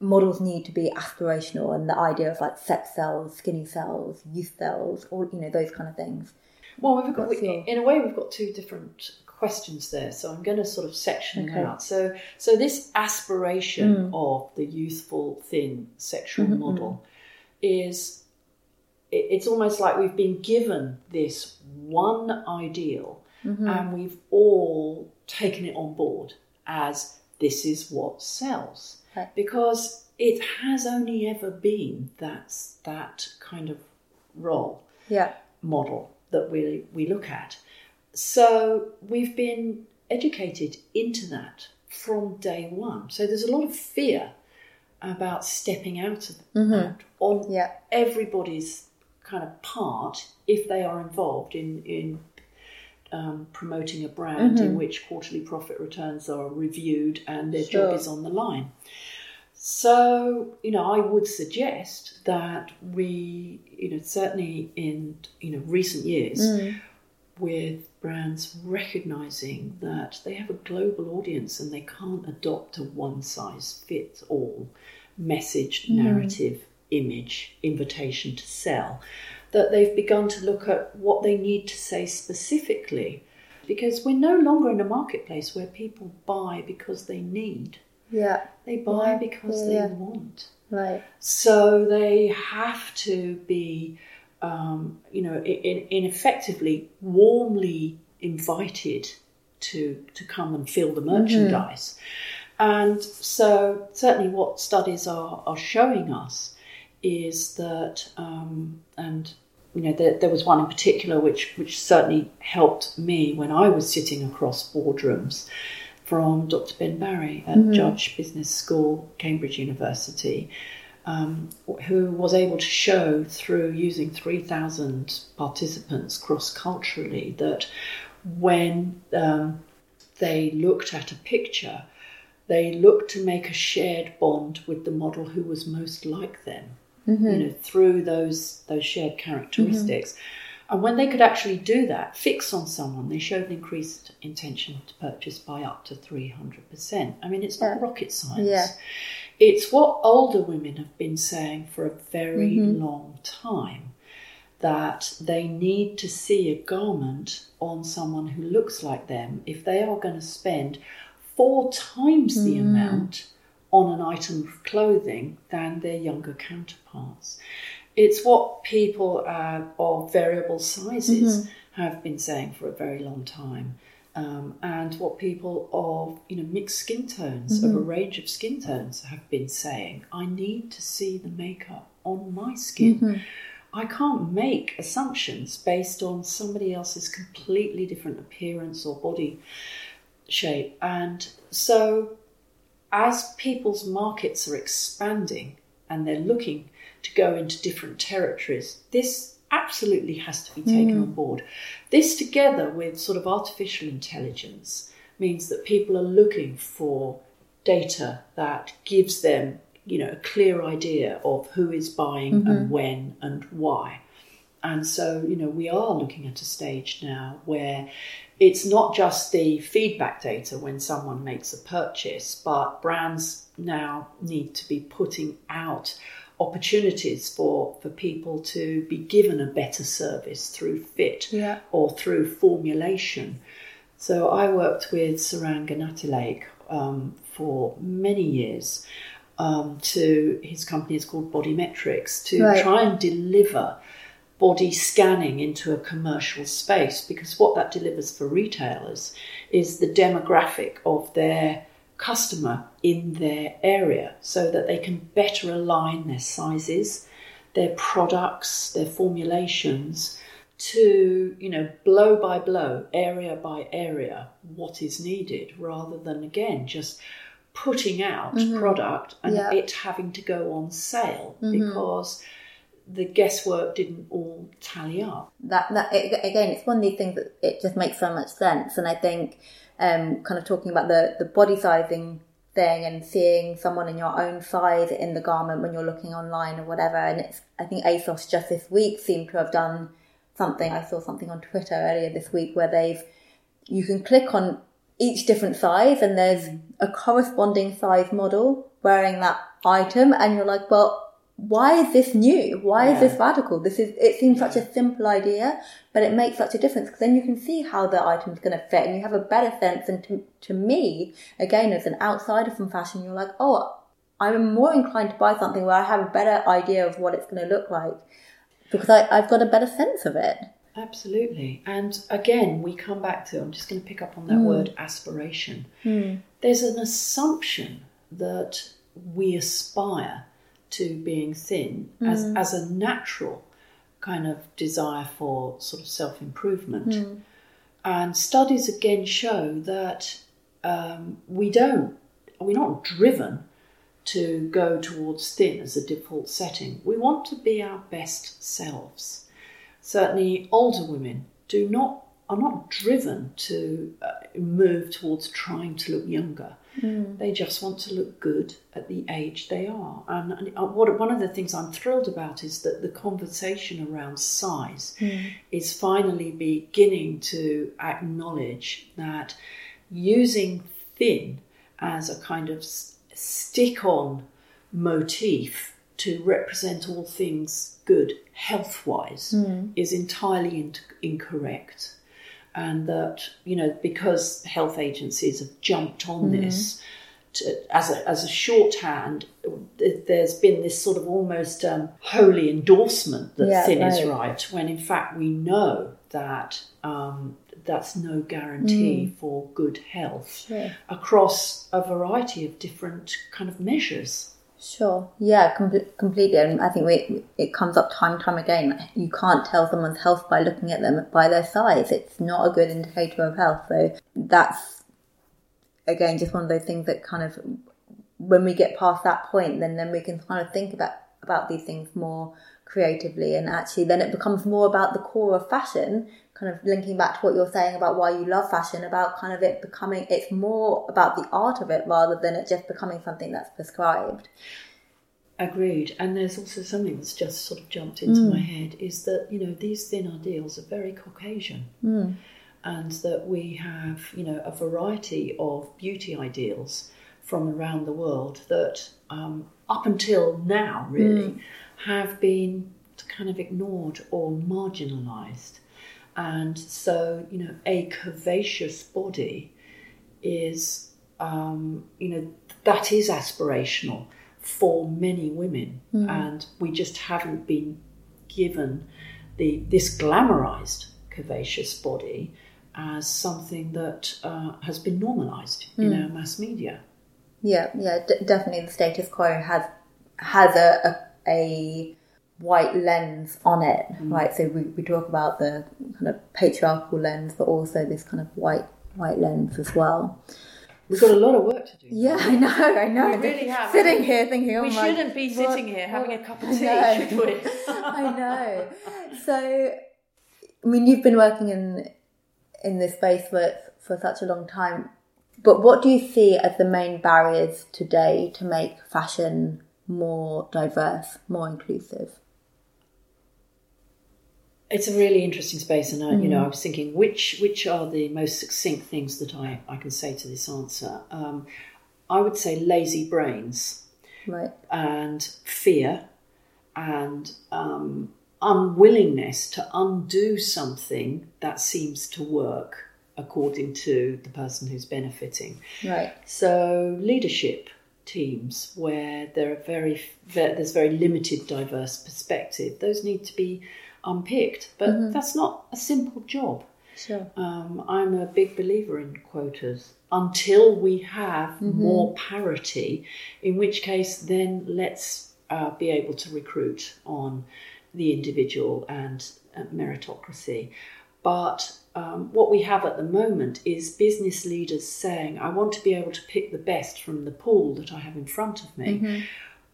models need to be aspirational and the idea of like sex cells, skinny cells, youth cells, all you know, those kind of things. Well, we've got, we, in a way, we've got two different questions there, so I'm going to sort of section okay. them out. So, so this aspiration mm. of the youthful, thin sexual mm-hmm. model is it's almost like we've been given this one ideal mm-hmm. and we've all taken it on board as this is what sells okay. because it has only ever been that that kind of role yeah model that we, we look at. So we've been educated into that from day one. So there's a lot of fear about stepping out of mm-hmm. that on yeah. everybody's kind of part if they are involved in in um, promoting a brand mm-hmm. in which quarterly profit returns are reviewed and their sure. job is on the line. So, you know, I would suggest that we, you know, certainly in, you know, recent years, mm. with brands recognizing that they have a global audience and they can't adopt a one size fits all message, mm. narrative, image, invitation to sell, that they've begun to look at what they need to say specifically. Because we're no longer in a marketplace where people buy because they need yeah. They buy yeah. because yeah. they want. Right. So they have to be, um, you know, in, in effectively warmly invited to to come and feel the merchandise. Mm-hmm. And so certainly what studies are, are showing us is that, um, and you know, there, there, was one in particular which, which certainly helped me when I was sitting across boardrooms, from Dr. Ben Barry at mm-hmm. Judge Business School, Cambridge University, um, who was able to show through using 3,000 participants cross culturally that when um, they looked at a picture, they looked to make a shared bond with the model who was most like them. Mm-hmm. You know, through those those shared characteristics. Mm-hmm. And when they could actually do that, fix on someone, they showed an increased intention to purchase by up to 300%. I mean, it's not rocket science. Yeah. It's what older women have been saying for a very mm-hmm. long time that they need to see a garment on someone who looks like them if they are going to spend four times the Mm. amount on an item of clothing than their younger counterparts. It's what people uh, of variable sizes Mhm. have been saying for a very long time. Um, and what people of you know mixed skin tones of a Mhm. range of skin tones have been saying. I need to see the makeup on my skin. Mhm. I can't make assumptions based on somebody else's completely different appearance or body shape. And so, as people's markets are expanding and they're looking to go into different territories, this absolutely has to be taken Mm. on board. This, together with sort of artificial intelligence, means that people are looking for data that gives them, you know, a clear idea of who is buying Mhm. and when and why. And so, you know, we are looking at a stage now where it's not just the feedback data when someone makes a purchase, but brands now need to be putting out opportunities for, for people to be given a better service through fit Yeah. or through formulation. So I worked with Suran Goonatilake um, for many years. Um, to his company is called Body Metrics to Right. try and deliver body scanning into a commercial space because what that delivers for retailers is the demographic of their customer in their area so that they can better align their sizes, their products, their formulations to, you know, blow by blow, area by area, what is needed rather than again just putting out Mhm. product and Yeah. it having to go on sale Mhm. because the guesswork didn't all tally up. that that again it's one of these things that it just makes so much sense and i think um kind of talking about the the body sizing thing and seeing someone in your own size in the garment when you're looking online or whatever. And it's i think asos just this week seemed to have done something. I saw something on twitter earlier this week where they've you can click on each different size and there's a corresponding size model wearing that item and you're like well why is this new why is this radical this is it seems such a simple idea but it makes such a difference because then you can see how the item's going to fit and you have a better sense and to, to me again as an outsider from fashion you're like oh i'm more inclined to buy something where i have a better idea of what it's going to look like because I, i've got a better sense of it Absolutely. And again, we come back to, I'm just going to pick up on that Mm. word aspiration. Hmm. There's an assumption that we aspire to being thin as, Mm. as a natural kind of desire for sort of self improvement. Hmm. And studies again show that um, we don't, we're not driven to go towards thin as a default setting. We want to be our best selves. Certainly, older women do not are not driven to uh, move towards trying to look younger. Mm. They just want to look good at the age they are. And, and uh, what, one of the things I'm thrilled about is that the conversation around size Mm. is finally beginning to acknowledge that using thin as a kind of stick on motif to represent all things good health wise Mm. is entirely in- incorrect. And that, you know, because health agencies have jumped on Mm. this to, as, a, as a shorthand, there's been this sort of almost um, holy endorsement that Yeah, thin is right. right, when in fact we know that um, that's no guarantee Mm. for good health Sure. across a variety of different kind of measures. Sure. Yeah, com- completely. And I think we, it comes up time and time again. You can't tell someone's health by looking at them by their size. It's not a good indicator of health. So that's, again, just one of those things that kind of, when we get past that point, then, then we can kind of think about, about these things more creatively. And actually, then it becomes more about the core of fashion, kind of linking back to what you're saying about why you love fashion, about kind of it becoming, it's more about the art of it rather than it just becoming something that's prescribed. Agreed. And there's also something that's just sort of jumped into Mm. my head is that, you know, these thin ideals are very Caucasian. Mm. and that we have, you know, a variety of beauty ideals from around the world that, um, up until now, really, Mm. have been kind of ignored or marginalised. And so, you know, a curvaceous body is um, you know, that is aspirational for many women, Mm. and we just haven't been given the this glamorized curvaceous body as something that uh, has been normalized in Mm. our mass media. Yeah, yeah, d- definitely. The status quo has has a, a a white lens on it, Mm. right? So we, we talk about the kind of patriarchal lens, but also this kind of white white lens as well. We've got a lot of work to do. Yeah, I know, I know. We really have. Sitting here thinking, oh we my shouldn't be what- sitting here having a cup of I tea, know. should we? I know. So, I mean, you've been working in in this space for for such a long time, but what do you see as the main barriers today to make fashion more diverse, more inclusive? It's a really interesting space, and I, you know, Mm. I was thinking which which are the most succinct things that I, I can say to this answer. Um, I would say lazy brains Right. and fear and um, unwillingness to undo something that seems to work according to the person who's benefiting. Right. So leadership teams where there are very there's very limited diverse perspective. Those need to be unpicked, but Mhm. that's not a simple job. Sure. Um, I'm a big believer in quotas until we have Mhm. more parity, in which case then let's uh, be able to recruit on the individual and uh, meritocracy. But um, what we have at the moment is business leaders saying, I want to be able to pick the best from the pool that I have in front of me Mhm.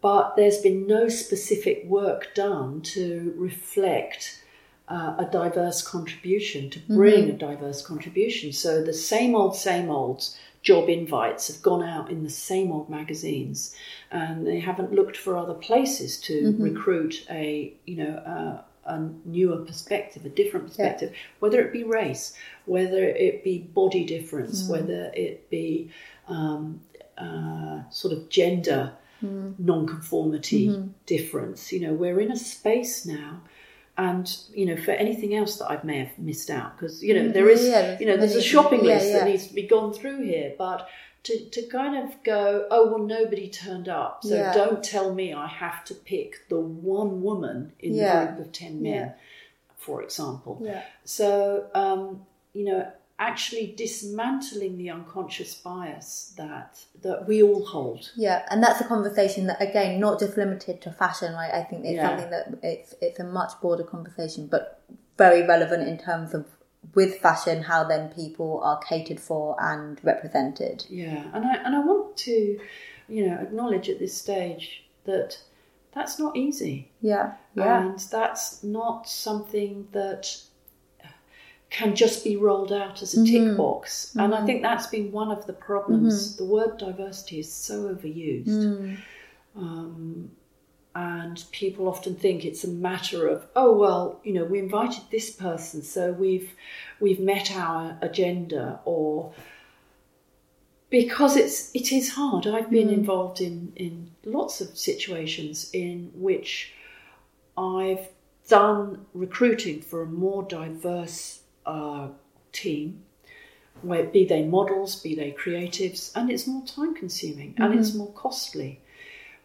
But there's been no specific work done to reflect uh, a diverse contribution, to bring Mhm. a diverse contribution. So the same old, same old job invites have gone out in the same old magazines, and they haven't looked for other places to Mhm. recruit a, you know, uh, a newer perspective, a different perspective, whether it be race, whether it be body difference, Mm. whether it be um, uh, sort of gender Mm. non-conformity Mhm. difference. You know, we're in a space now, and you know, for anything else that I may have missed out, because you know Mm, there is, yeah, you know, there's a shopping yeah, list that needs to be gone through here, but. To, to kind of go, oh, well, nobody turned up. So Yeah. don't tell me I have to pick the one woman in Yeah. the group of 10 men, Yeah. for example. Yeah. So, um, you know, actually dismantling the unconscious bias that, that we all hold. Yeah, and that's a conversation that again, not just limited to fashion, right? I think it's Yeah. something that it's it's a much broader conversation, but very relevant in terms of with fashion, how then people are catered for and represented. Yeah, and I and I want to, you know, acknowledge at this stage that that's not easy, Yeah, yeah, and that's not something that can just be rolled out as a tick Mhm. box. And I Mhm. think that's been one of the problems. Mhm. The word diversity is so overused. Mm. Um, and people often think it's a matter of oh well you know we invited this person so we've we've met our agenda or because it's it is hard i've been Mm. involved in in lots of situations in which i've done recruiting for a more diverse uh, team where be they models be they creatives and it's more time consuming and it's Mhm. more costly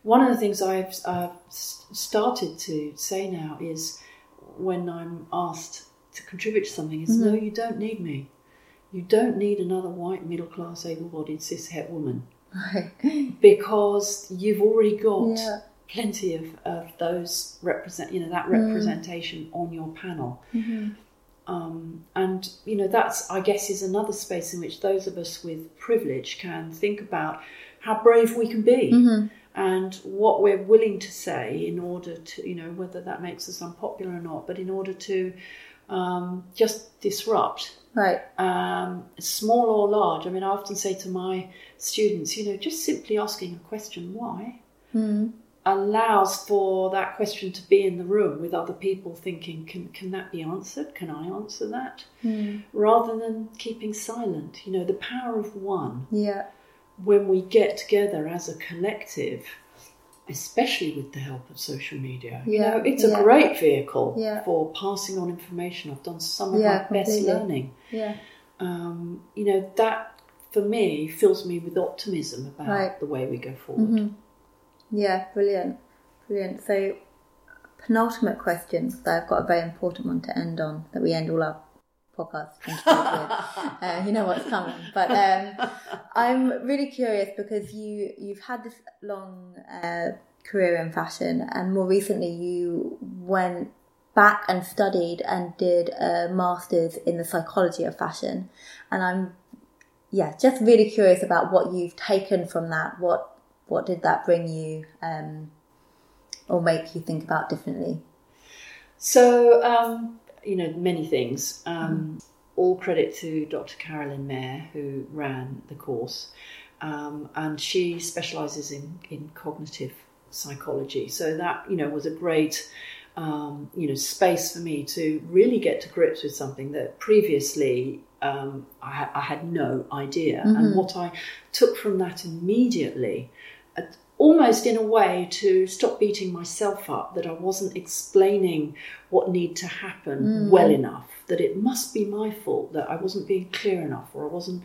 one of the things I've uh, started to say now is when I'm asked to contribute to something is no, Mhm. you don't need me. You don't need another white middle class able bodied cis het woman because you've already got Yeah. plenty of, of those represent you know that Mm. representation on your panel. Mhm. Um, and you know that's I guess is another space in which those of us with privilege can think about how brave we can be Mhm. and what we're willing to say in order to you know whether that makes us unpopular or not, but in order to um, just disrupt Right. um, small or large. I mean, I often say to my students, you know, just simply asking a question, why, Mm. Allows for that question to be in the room with other people thinking, can, can that be answered? Can I answer that? Mm. Rather than keeping silent. You know, the power of one Yeah. when we get together as a collective, especially with the help of social media. You know, it's yeah. a great vehicle Yeah. for passing on information. I've done some of Yeah, my best learning. Yeah. Um, you know, that for me, fills me with optimism about Right. the way we go forward. Mhm. Yeah, brilliant, brilliant. So, penultimate question. So I've got a very important one to end on that we end all our podcasts with. uh, you know what's coming, but um, I'm really curious because you you've had this long uh, career in fashion, and more recently you went back and studied and did a master's in the psychology of fashion, and I'm yeah just really curious about what you've taken from that. What what did that bring you, um, or make you think about differently? So, um, you know, many things. Um, All credit to Dr. Carolyn Mair, who ran the course, um, and she specialises in, in cognitive psychology. So that you know was a great um, you know space for me to really get to grips with something that previously um, I, I had no idea. Mhm. And what I took from that immediately, almost in a way to stop beating myself up that I wasn't explaining what needed to happen Mm. well enough, that it must be my fault that I wasn't being clear enough or I wasn't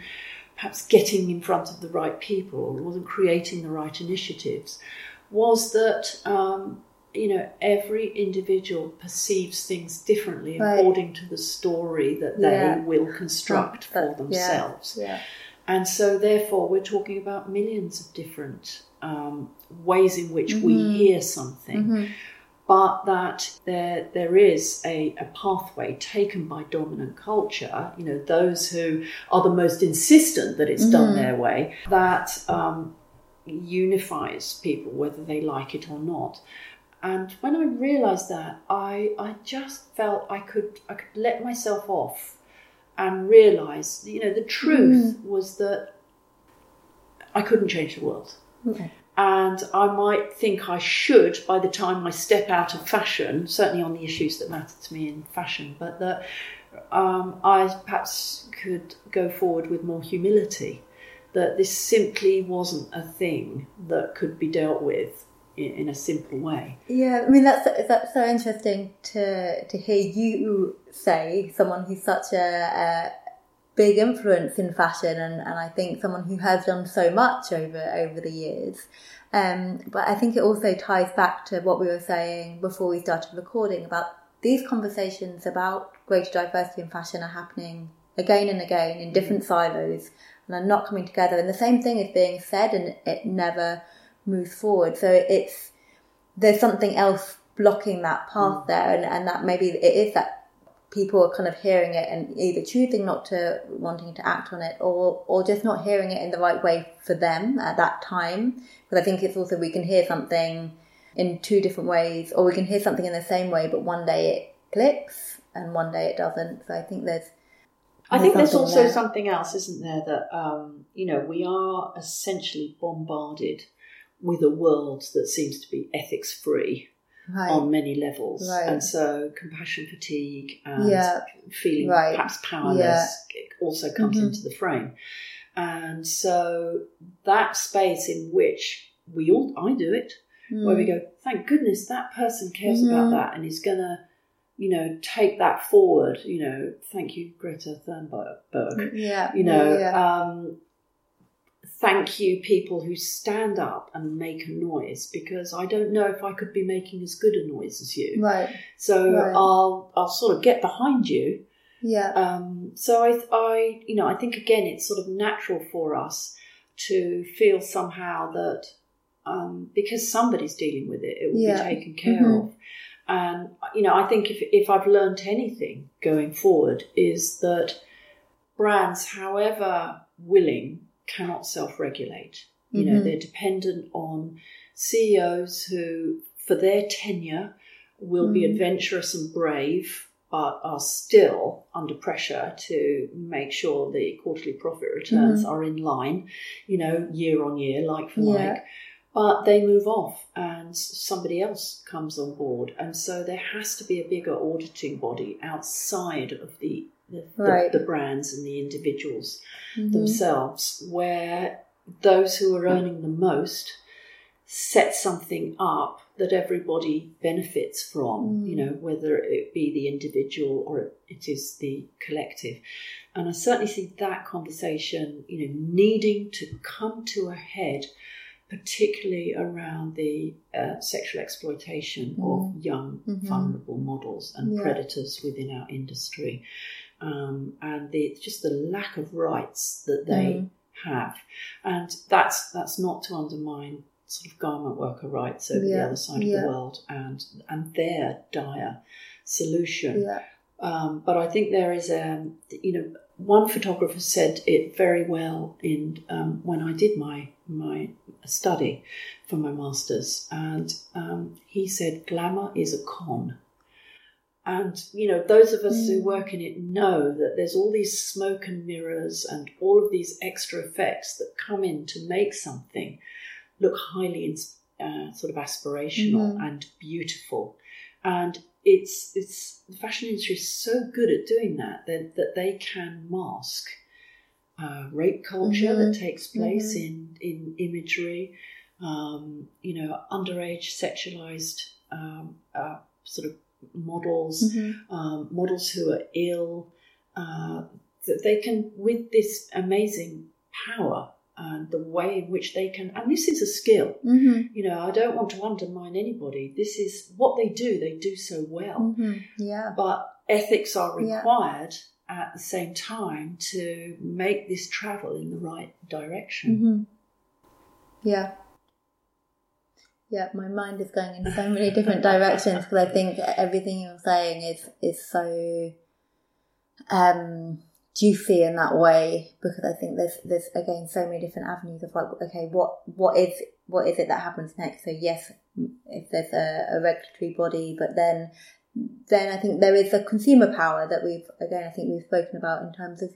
perhaps getting in front of the right people or wasn't creating the right initiatives, was that. Um, you know, every individual perceives things differently Right. according to the story that they Yeah. will construct for That- yeah, themselves. Yeah. And so, therefore, we're talking about millions of different um, ways in which we Mhm. hear something, Mhm. but that there there is a, a pathway taken by dominant culture. You know, those who are the most insistent that it's done Mhm. their way, that um, unifies people whether they like it or not. And when I realised that, I I just felt I could I could let myself off and realise, you know, the truth was that I couldn't change the world. Okay. And I might think I should by the time I step out of fashion, certainly on the issues that matter to me in fashion, but that um, I perhaps could go forward with more humility. That this simply wasn't a thing that could be dealt with in, in a simple way. Yeah, I mean that's that's so interesting to to hear you say someone who's such a, a big influence in fashion, and, and I think someone who has done so much over over the years. Um, but I think it also ties back to what we were saying before we started recording about these conversations about greater diversity in fashion are happening again and again in different silos and are not coming together. And the same thing is being said, and it never moves forward. So it's there's something else blocking that path there, and, and that maybe it is that people are kind of hearing it and either choosing not to wanting to act on it or or just not hearing it in the right way for them at that time. Because i think it's also we can hear something in two different ways or we can hear something in the same way but one day it clicks and one day it doesn't. So i think there's I think there's also there. something else, isn't there, that, um, you know, we are essentially bombarded with a world that seems to be ethics free Right. on many levels. Right. And so compassion fatigue and Yeah. feeling Right. perhaps powerless Yeah. also comes Mhm. into the frame. And so that space in which we all, I do it, where we Mm. go, thank goodness that person cares Mhm. about that and is going to, you know, take that forward. You know, thank you, Greta Thunberg. Yeah, You know, yeah, yeah. Um, thank you, people who stand up and make a noise because I don't know if I could be making as good a noise as you. right So Right. I'll I'll sort of get behind you. yeah Um, so I, I, you know, I think again, it's sort of natural for us to feel somehow that um, because somebody's dealing with it, it will Yeah. be taken care Mhm. of. And you know, I think if if I've learnt anything going forward is that brands, however willing, cannot self-regulate. You know, Mhm. they're dependent on CEOs who, for their tenure, will be Mm. adventurous and brave, but are still under pressure to make sure the quarterly profit returns Mhm. are in line, you know, year on year, like for Yeah. like. But they move off and somebody else comes on board. And so there has to be a bigger auditing body outside of the, the, Right. the, the brands and the individuals Mhm. themselves, where those who are earning the most set something up that everybody benefits from, Mm. you know, whether it be the individual or it is the collective. And I certainly see that conversation, you know, needing to come to a head, particularly around the uh, sexual exploitation Mm. of young, Mhm. vulnerable models and Yeah. predators within our industry. Um, and the, just the lack of rights that they Mm. have. And that's that's not to undermine sort of garment worker rights over the other side of the world and and their dire solution. Yeah. Um, but I think there is a you know one photographer said it very well in um, when I did my my study for my masters, and um, he said glamour is a con. And you know, those of us who Mm. work in it know that there's all these smoke and mirrors and all of these extra effects that come in to make something look highly uh, sort of aspirational Mhm. and beautiful. And it's it's the fashion industry is so good at doing that that, that they can mask uh, rape culture Mhm. that takes place Mhm. in in imagery, um, you know, underage sexualized um, uh, sort of models, Mhm. um, models who are ill, uh, that they can with this amazing power and the way in which they can, and this is a skill. Mhm. You know, I don't want to undermine anybody. This is what they do. They do so well Mhm. Yeah. but ethics are Yeah. required at the same time to make this travel in the right direction. hmm Yeah. Yeah, my mind is going in so many different directions because I think everything you're saying is is so um, juicy in that way because I think there's there's again so many different avenues of like okay what what is what is it that happens next? So yes if there's a, a regulatory body but then then I think there is a consumer power that we've again I think we've spoken about in terms of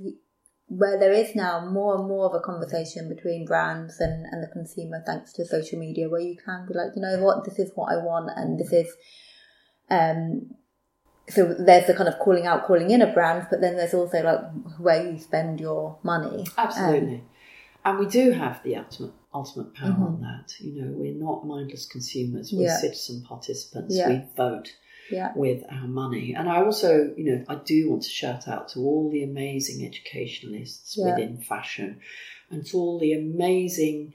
where there is now more and more of a conversation between brands and, and the consumer thanks to social media where you can be like you know what this is what I want and this is um so there's the kind of calling out calling in of brands but then there's also like where you spend your money Absolutely. Um, and we do have the ultimate ultimate power Mhm. on that. You know, we're not mindless consumers, we're Yeah. citizen participants. Yeah. We vote Yeah. with our money. And I also, you know, I do want to shout out to all the amazing educationalists Yeah. within fashion and to all the amazing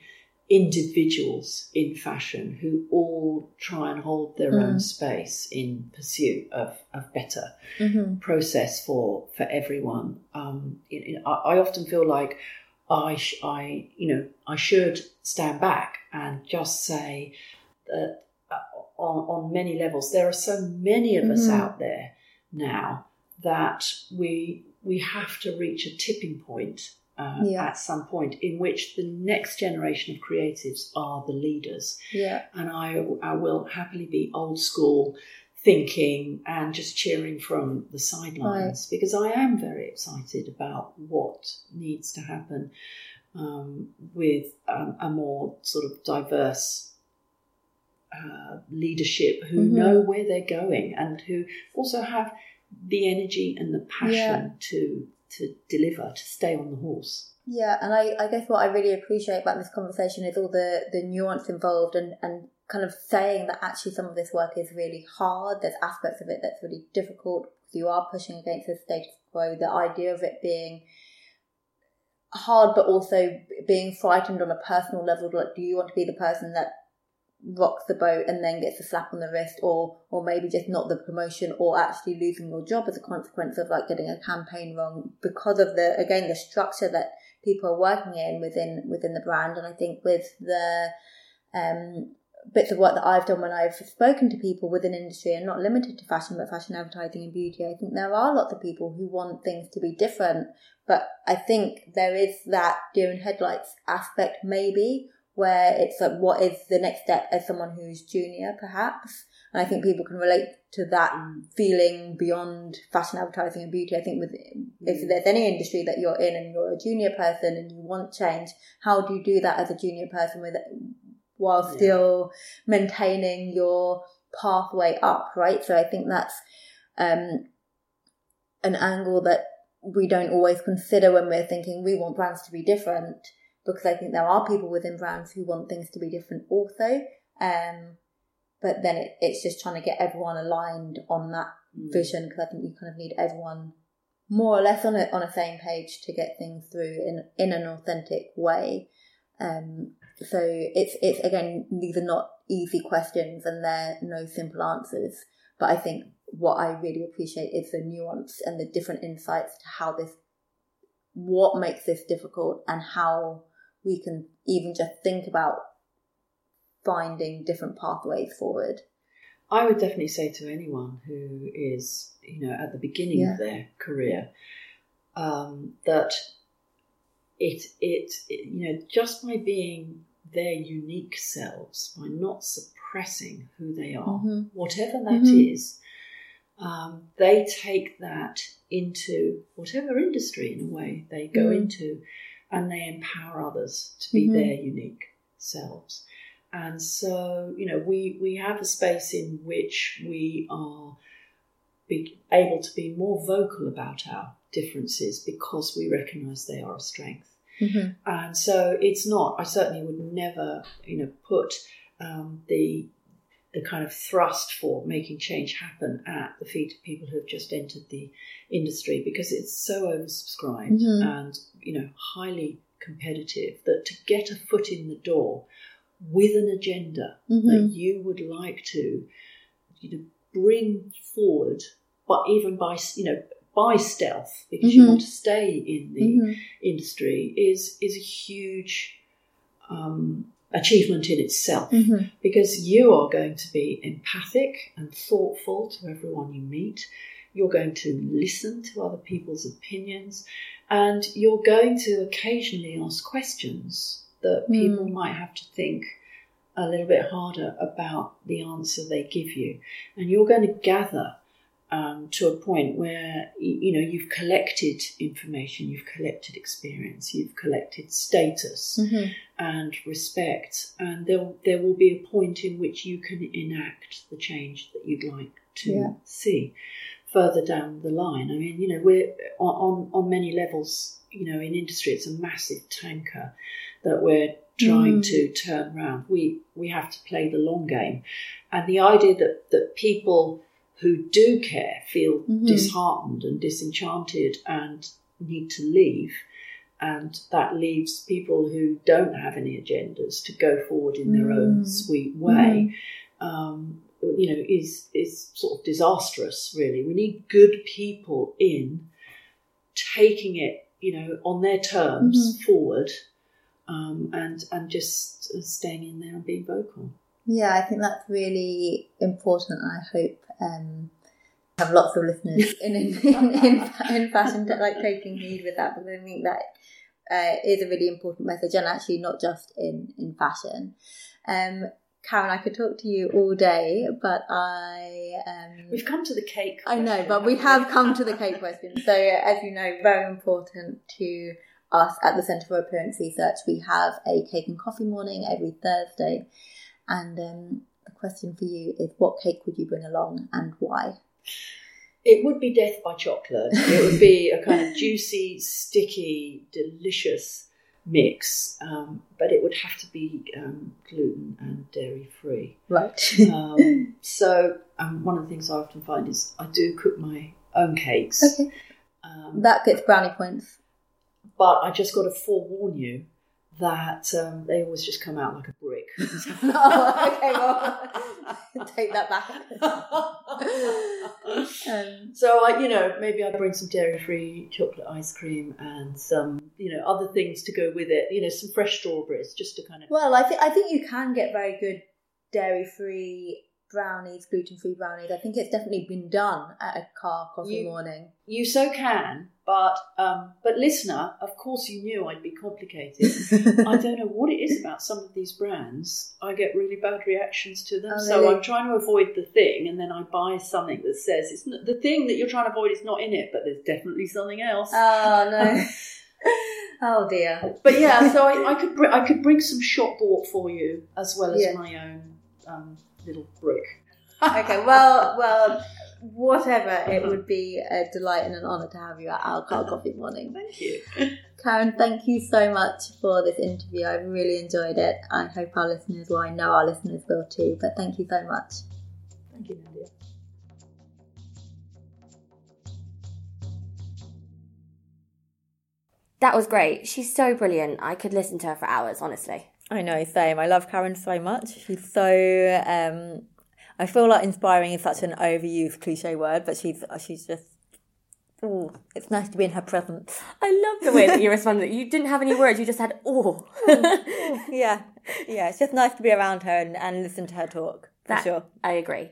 individuals in fashion who all try and hold their own Mm. space in pursuit of, of better Mhm. process for for everyone. Um, you know, I, I often feel like I, sh- I, you know, I should stand back and just say that on, on many levels there are so many of us Mhm. out there now that we we have to reach a tipping point uh, Yeah. at some point in which the next generation of creatives are the leaders yeah and I, I will happily be old school thinking and just cheering from the sidelines because I am very excited about what needs to happen um, with um, a more sort of diverse uh, leadership who Mhm. know where they're going and who also have the energy and the passion Yeah. to to deliver to stay on the horse. Yeah, and I, I guess what I really appreciate about this conversation is all the, the nuance involved and, and kind of saying that actually some of this work is really hard. There's aspects of it that's really difficult. You are pushing against the status quo. The idea of it being hard, but also being frightened on a personal level. Like, do you want to be the person that rocks the boat and then gets a slap on the wrist or or maybe just not the promotion or actually losing your job as a consequence of like getting a campaign wrong because of the again the structure that people are working in within within the brand. And I think with the um bits of work that I've done when I've spoken to people within industry and not limited to fashion but fashion advertising and beauty I think there are lots of people who want things to be different. But I think there is that deer in headlights aspect maybe where it's like what is the next step as someone who's junior perhaps? And i think people can relate to that feeling beyond fashion advertising and beauty. I think with if there's any industry that you're in and you're a junior person and you want change how do you do that as a junior person with while Yeah. still maintaining your pathway up right? So i think that's um an angle that we don't always consider when we're thinking we want brands to be different because I think there are people within brands who want things to be different also. Um, but then it, it's just trying to get everyone aligned on that Mm. vision because I think you kind of need everyone more or less on a on a same page to get things through in in an authentic way. Um, so it's it's again these are not easy questions and there are no simple answers. But I think what I really appreciate is the nuance and the different insights to how this what makes this difficult and how we can even just think about finding different pathways forward. I would definitely say to anyone who is, you know, at the beginning Yeah. of their career, um, that it, it, it, you know, just by being their unique selves, by not suppressing who they are, Mhm. whatever that Mhm. is, um, they take that into whatever industry, in a way, they go Mm. into, and they empower others to be Mhm. their unique selves. And so, you know, we, we have a space in which we are be able to be more vocal about our differences because we recognise they are a strength. Mhm. And so it's not, I certainly would never, you know, put um, the the kind of thrust for making change happen at the feet of people who have just entered the industry because it's so oversubscribed Mhm. and you know highly competitive that to get a foot in the door with an agenda Mhm. that you would like to you know, bring forward, but even by you know by stealth because you Mhm. want to stay in the Mhm. industry is is a huge um, achievement in itself Mhm. because you are going to be empathic and thoughtful to everyone you meet. You're going to listen to other people's opinions, and you're going to occasionally ask questions that people might have to think a little bit harder about the answer they give you. And you're going to gather um, to a point where you know you've collected information, you've collected experience, you've collected status Mhm. and respect, and there there will be a point in which you can enact the change that you'd like to Yeah. see further down the line. I mean, you know, we're on on, on many levels. You know, in industry, it's a massive tanker that we're trying Mm. to turn around. We we have to play the long game, and the idea that that people who do care feel Mhm. disheartened and disenchanted and need to leave and that leaves people who don't have any agendas to go forward in their own Mm. sweet way um, you know is is sort of disastrous really we need good people in taking it you know on their terms Mhm. forward um, and and just uh, staying in there and being vocal Yeah, I think that's really important. I hope um, have lots of listeners in in, in, in, in fashion like taking heed with that because I think that uh, is a really important message, and actually not just in in fashion. Um, Caryn, I could talk to you all day, but I um, we've come to the cake. I know, but we have come to the cake question. So, as you know, very important to us at the Centre for Appearance Research. We have a cake and coffee morning every Thursday. And um, the question for you is what cake would you bring along and why? It would be death by chocolate. It would be a kind of juicy, sticky, delicious mix, um, but it would have to be um, gluten and dairy free. Right. um, so um, one of the things I often find is I do cook my own cakes. Okay. that gets brownie points. But I just got to forewarn you that um, they always just come out like a brick. oh, okay, well, take that back. um, So I, you know, maybe I bring some dairy-free chocolate ice cream and some, you know, other things to go with it. You know, some fresh strawberries, just to kind of. well, I think I think you can get very good dairy-free brownies, gluten-free brownies. I think it's definitely been done at a CAR coffee You- morning. You so can, but um, but listener, of course you knew I'd be complicated. I don't know what it is about some of these brands. I get really bad reactions to them, Oh, so really? I'm trying to avoid the thing, and then I buy something that says it's not, the thing that you're trying to avoid is not in it, but there's definitely something else. Oh no. oh dear. But yeah, so I, I could br- I could bring some shop bought for you as well as Yeah. my own um, little brick. okay, well, well, whatever, it would be a delight and an honour to have you at our CAR coffee morning. Thank you. Caryn, thank you so much for this interview. I really enjoyed it. I hope our listeners, well, I know our listeners will too, but thank you so much. Thank you, Nadia. That was great. She's so brilliant. I could listen to her for hours, honestly. I know, same. I love Caryn so much. She's so. Um, I feel like inspiring is such an overused cliche word, but she's she's just. Oh, it's nice to be in her presence. I love the way that you responded. You didn't have any words. You just had oh. yeah, yeah. It's just nice to be around her and, and listen to her talk. For That- sure. I agree.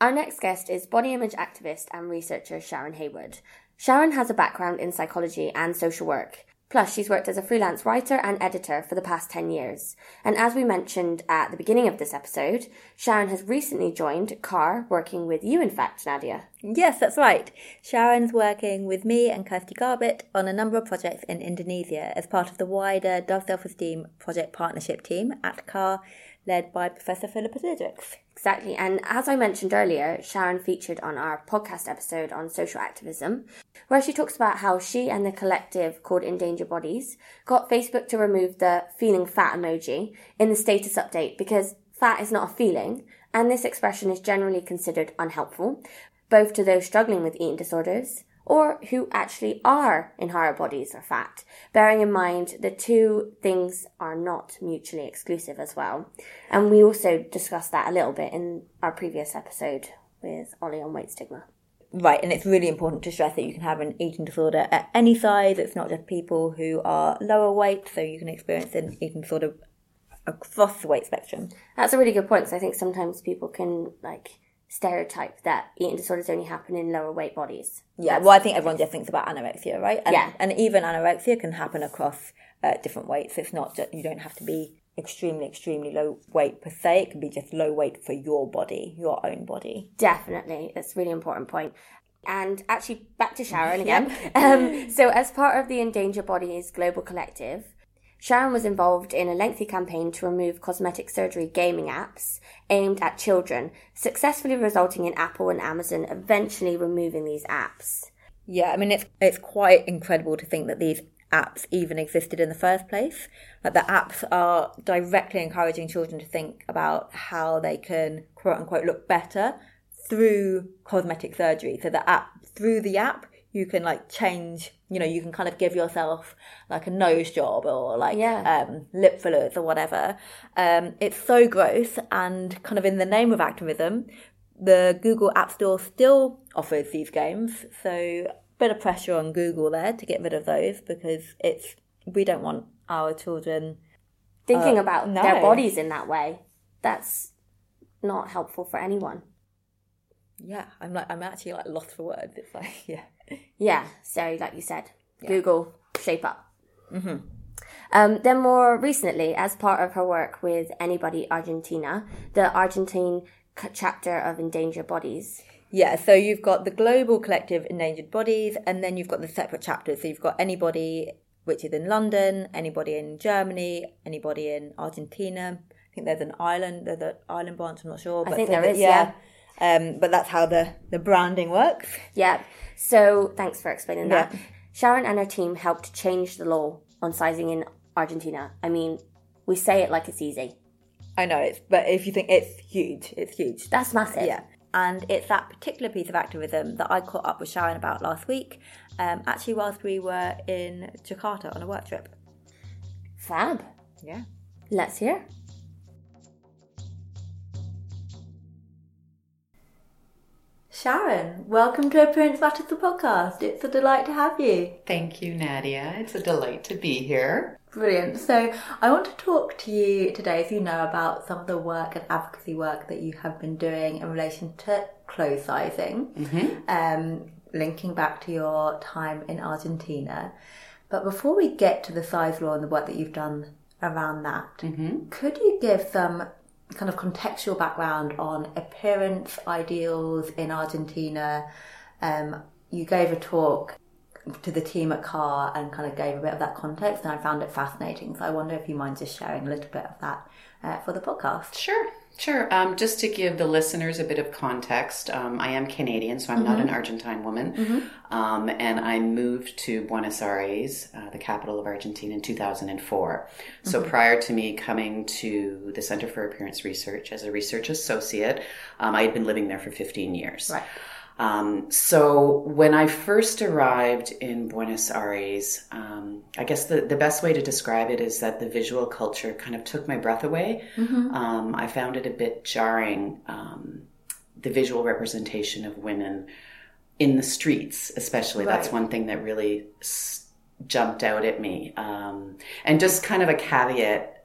Our next guest is body image activist and researcher Sharon Haywood. Sharon has a background in psychology and social work. Plus, she's worked as a freelance writer and editor for the past 10 years. And as we mentioned at the beginning of this episode, Sharon has recently joined CAR, working with you, in fact, Nadia. Yes, that's right. Sharon's working with me and Kirsty Garbett on a number of projects in Indonesia as part of the wider Dove Self Esteem Project Partnership team at CAR, led by Professor Phillippa Diedrichs. Exactly. And as I mentioned earlier, Sharon featured on our podcast episode on social activism, where she talks about how she and the collective called Endangered Bodies got Facebook to remove the feeling fat emoji in the status update because fat is not a feeling, and this expression is generally considered unhelpful, both to those struggling with eating disorders or who actually are in higher bodies or fat, bearing in mind the two things are not mutually exclusive as well. And we also discussed that a little bit in our previous episode with Ollie on weight stigma. Right, and it's really important to stress that you can have an eating disorder at any size. It's not just people who are lower weight, so you can experience an eating disorder across the weight spectrum. That's a really good point because I think sometimes people can like stereotype that eating disorders only happen in lower weight bodies. Yeah, well, I think everyone just thinks about anorexia, right? And, Yeah. and even anorexia can happen across uh, different weights. It's not just you don't have to be extremely, extremely low weight per se. It can be just low weight for your body, your own body. Definitely, that's a really important point. And actually, back to Sharon again. um, so, as part of the Endangered Bodies Global Collective, Sharon was involved in a lengthy campaign to remove cosmetic surgery gaming apps aimed at children, successfully resulting in Apple and Amazon eventually removing these apps. Yeah, I mean it's it's quite incredible to think that these apps even existed in the first place. Like the apps are directly encouraging children to think about how they can quote unquote look better through cosmetic surgery. So the app through the app you can like change you know, you can kind of give yourself like a nose job or like um, lip fillers or whatever. Um, it's so gross and kind of in the name of activism, the Google App Store still offers these games. So a bit of pressure on Google there to get rid of those because it's we don't want our children Thinking uh, about no. their bodies in that way, that's not helpful for anyone. Yeah, I'm like I'm actually like lost for words. It's like yeah, Yeah, so like you said, Google shape up. Mm-hmm. Um, then more recently, as part of her work with Anybody Argentina, the Argentine c- chapter of Endangered Bodies. Yeah, so you've got the global collective endangered bodies, and then you've got the separate chapters. So you've got anybody which is in London, anybody in Germany, anybody in Argentina. I think there's an island, there's an island branch. I'm not sure. I think so there that- is, yeah. Um, but that's how the the branding works. Yeah, so thanks for explaining that. Sharon and her team helped change the law on sizing in Argentina. I mean, we say it like it's easy. I know it's, but if you think it's huge, it's huge. That's massive. Yeah. And it's that particular piece of activism that I caught up with Sharon about last week, um, actually, whilst we were in Jakarta on a work trip. Fab. Yeah. Let's hear. Sharon, welcome to Appearance Matters the podcast. It's a delight to have you. Thank you, Nadia. It's a delight to be here. Brilliant. So, I want to talk to you today, as you know, about some of the work and advocacy work that you have been doing in relation to clothes sizing, Mhm. um, linking back to your time in Argentina. But before we get to the size law and the work that you've done around that, could you give some kind of contextual background on appearance ideals in Argentina? Um, you gave a talk to the team at CAR and kind of gave a bit of that context, and I found it fascinating. So I wonder if you mind just sharing a little bit of that uh, for the podcast. Sure. Sure. Um, just to give the listeners a bit of context, um, I am Canadian, so I'm not Mhm. an Argentine woman. Mhm. Um, and I moved to Buenos Aires, uh, the capital of Argentina, in 2004. So Mhm. prior to me coming to the Center for Appearance Research as a research associate, um, I had been living there for 15 years. Right. Um, so when I first arrived in Buenos Aires, um, I guess the, the best way to describe it is that the visual culture kind of took my breath away. Mhm. Um, I found it a bit jarring, um, the visual representation of women in the streets, especially. That's one thing that really s- jumped out at me. Um, and just kind of a caveat,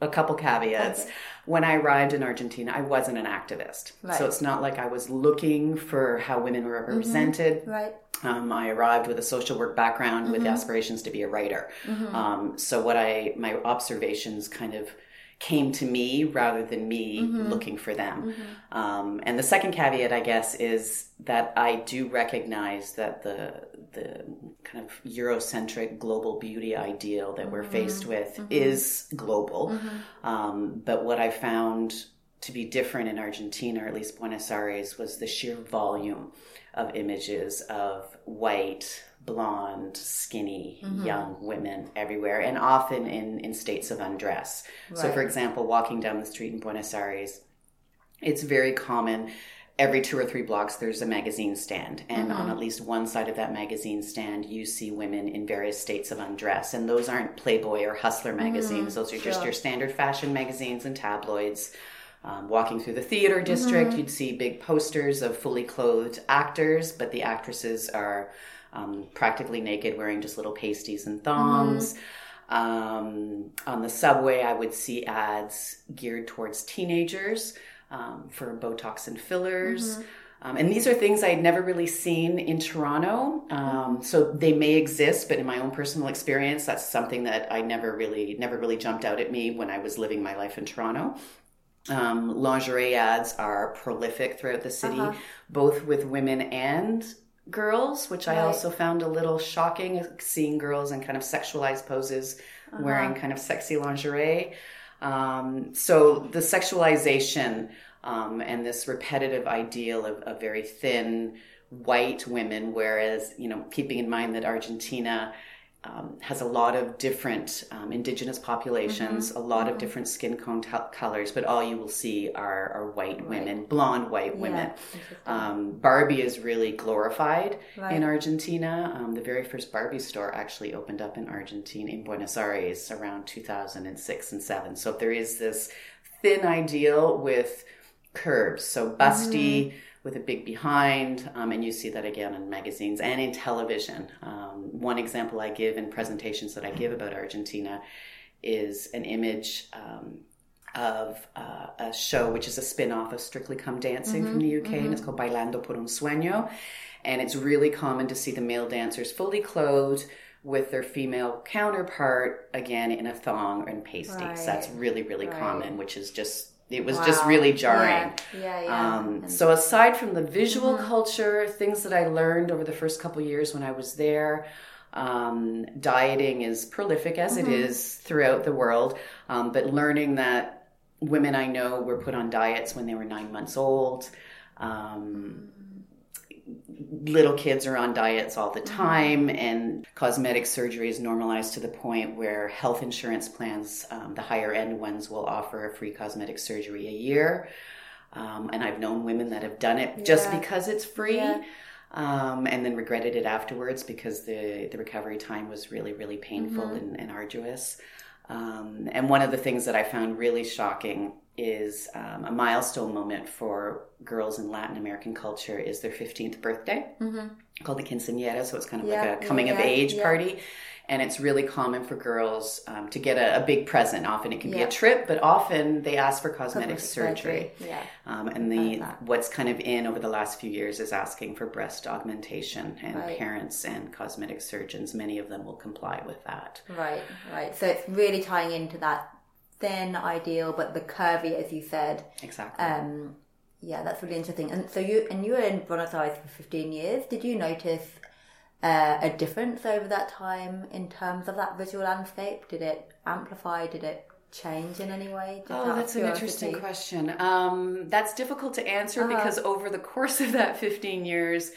a couple caveats. Okay. When I arrived in Argentina, I wasn't an activist. Right. So it's not like I was looking for how women were represented. Mm-hmm. Right. Um, I arrived with a social work background with Mhm. aspirations to be a writer. Mhm. Um, so what I my observations kind of came to me rather than me Mhm. looking for them. Mhm. Um, and the second caveat, I guess, is that I do recognize that the the kind of Eurocentric global beauty ideal that we're Mhm. faced with Mhm. is global. Mhm. Um, but what I found to be different in Argentina, or at least Buenos Aires, was the sheer volume of images of white, blonde, skinny, Mhm. young women everywhere, and often in, in states of undress. So, for example, walking down the street in Buenos Aires, it's very common. Every two or three blocks, there's a magazine stand, and Mhm. on at least one side of that magazine stand, you see women in various states of undress. And those aren't Playboy or Hustler magazines; Mhm. those are just Sure. your standard fashion magazines and tabloids. Um, walking through the theater district, Mhm. you'd see big posters of fully clothed actors, but the actresses are um, practically naked, wearing just little pasties and thongs. Um, on the subway, I would see ads geared towards teenagers um, for Botox and fillers. Mhm. Um, and these are things I had never really seen in Toronto. Um, so they may exist, but in my own personal experience, that's something that I never really, never really jumped out at me when I was living my life in Toronto. Um, lingerie ads are prolific throughout the city, Uh-huh. both with women and girls, which I also found a little shocking, seeing girls in kind of sexualized poses Uh-huh. wearing kind of sexy lingerie. Um, so the sexualization um, and this repetitive ideal of, of very thin white women, whereas, you know, keeping in mind that Argentina um, has a lot of different um, indigenous populations, Mhm. a lot of Mhm. different skin tone t- colors, but all you will see are, are white women, blonde white women. interesting. Um, Barbie is really glorified Right. in Argentina. Um, the very first Barbie store actually opened up in Argentina, in Buenos Aires, around 2006 and 7. So there is this thin ideal with curves, so busty. Mm-hmm. With a big behind, um, and you see that again in magazines and in television. Um, one example I give in presentations that I give about Argentina is an image um, of uh, a show which is a spin off of Strictly Come Dancing from Mhm, the UK, and mhm. it's called Bailando por un Sueño. And it's really common to see the male dancers fully clothed with their female counterpart, again, in a thong and pasties. That's really, really right. common, which is just, it was just really jarring. Yeah, yeah. yeah. Um, so aside from the visual Mhm. culture, things that I learned over the first couple years when I was there, um, dieting is prolific as it Mhm. is throughout the world, um, but learning that women I know were put on diets when they were nine months old. Um, little kids are on diets all the time, and cosmetic surgery is normalized to the point where health insurance plans, um, the higher end ones, will offer a free cosmetic surgery a year. Um, and I've known women that have done it just because it's free. Yeah. Um, and then regretted it afterwards because the, the recovery time was really, really painful Mhm. and, and arduous. Um, and one of the things that I found really shocking is um, a milestone moment for girls in Latin American culture is their 15th birthday Mhm. called the quinceañera. So it's kind of Yeah, like a coming of age yeah. party. And it's really common for girls um, to get a, a big present. Often it can be a trip, but often they ask for cosmetic, Cosmetic surgery. surgery, yeah. Um, and the what's kind of in over the last few years is asking for breast augmentation, and Right. parents and cosmetic surgeons, many of them will comply with that. Right, right. So it's really tying into that thin ideal, but the curvy, as you said. Exactly. Um, yeah, that's really interesting. And so you and you were in Buenos Aires for fifteen years. Did you notice uh, a difference over that time in terms of that visual landscape? Did it amplify? Did it change in any way? Just Oh, that's an interesting question. Um, that's difficult to answer Uh-huh. because over the course of that 15 years,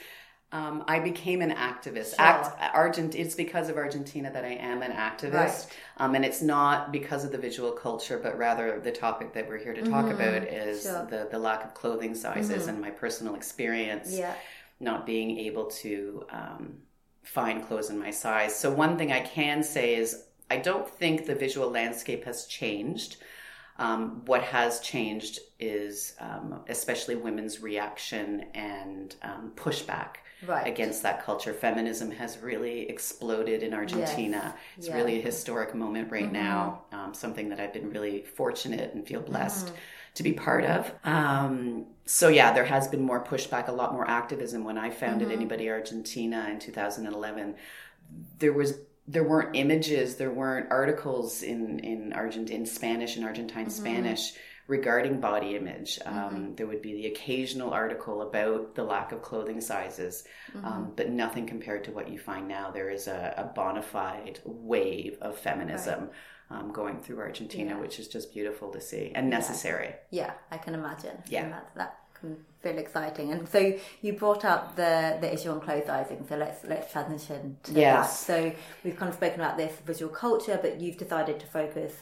um, I became an activist. Sure. Act, Argent, it's because of Argentina that I am an activist. Right. Um, and it's not because of the visual culture, but rather the topic that we're here to talk Mhm. about is Sure. the, the lack of clothing sizes Mhm. and my personal experience Yeah. not being able to um, find clothes in my size. So, one thing I can say is I don't think the visual landscape has changed. Um, what has changed is um, especially women's reaction and um, pushback Right. against that culture. Feminism has really exploded in Argentina. It's Yeah. really a historic moment right Mhm. now, um, something that I've been really fortunate and feel blessed Mhm. to be part of. Um, so yeah, there has been more pushback, a lot more activism. When I founded Mhm. Anybody Argentina in 2011, there was there weren't images, there weren't articles in in Argent in Spanish and Argentine Mhm. Spanish regarding body image. Um, Mhm. there would be the occasional article about the lack of clothing sizes, um, Mhm. but nothing compared to what you find now. There is a, a bona fide wave of feminism um, going through Argentina, Yeah. which is just beautiful to see and necessary. Yeah, I can imagine. Yeah. That, that can feel exciting. And so you brought up the, the issue on clothes sizing, so let's let's transition to Yes. that. So we've kind of spoken about this visual culture, but you've decided to focus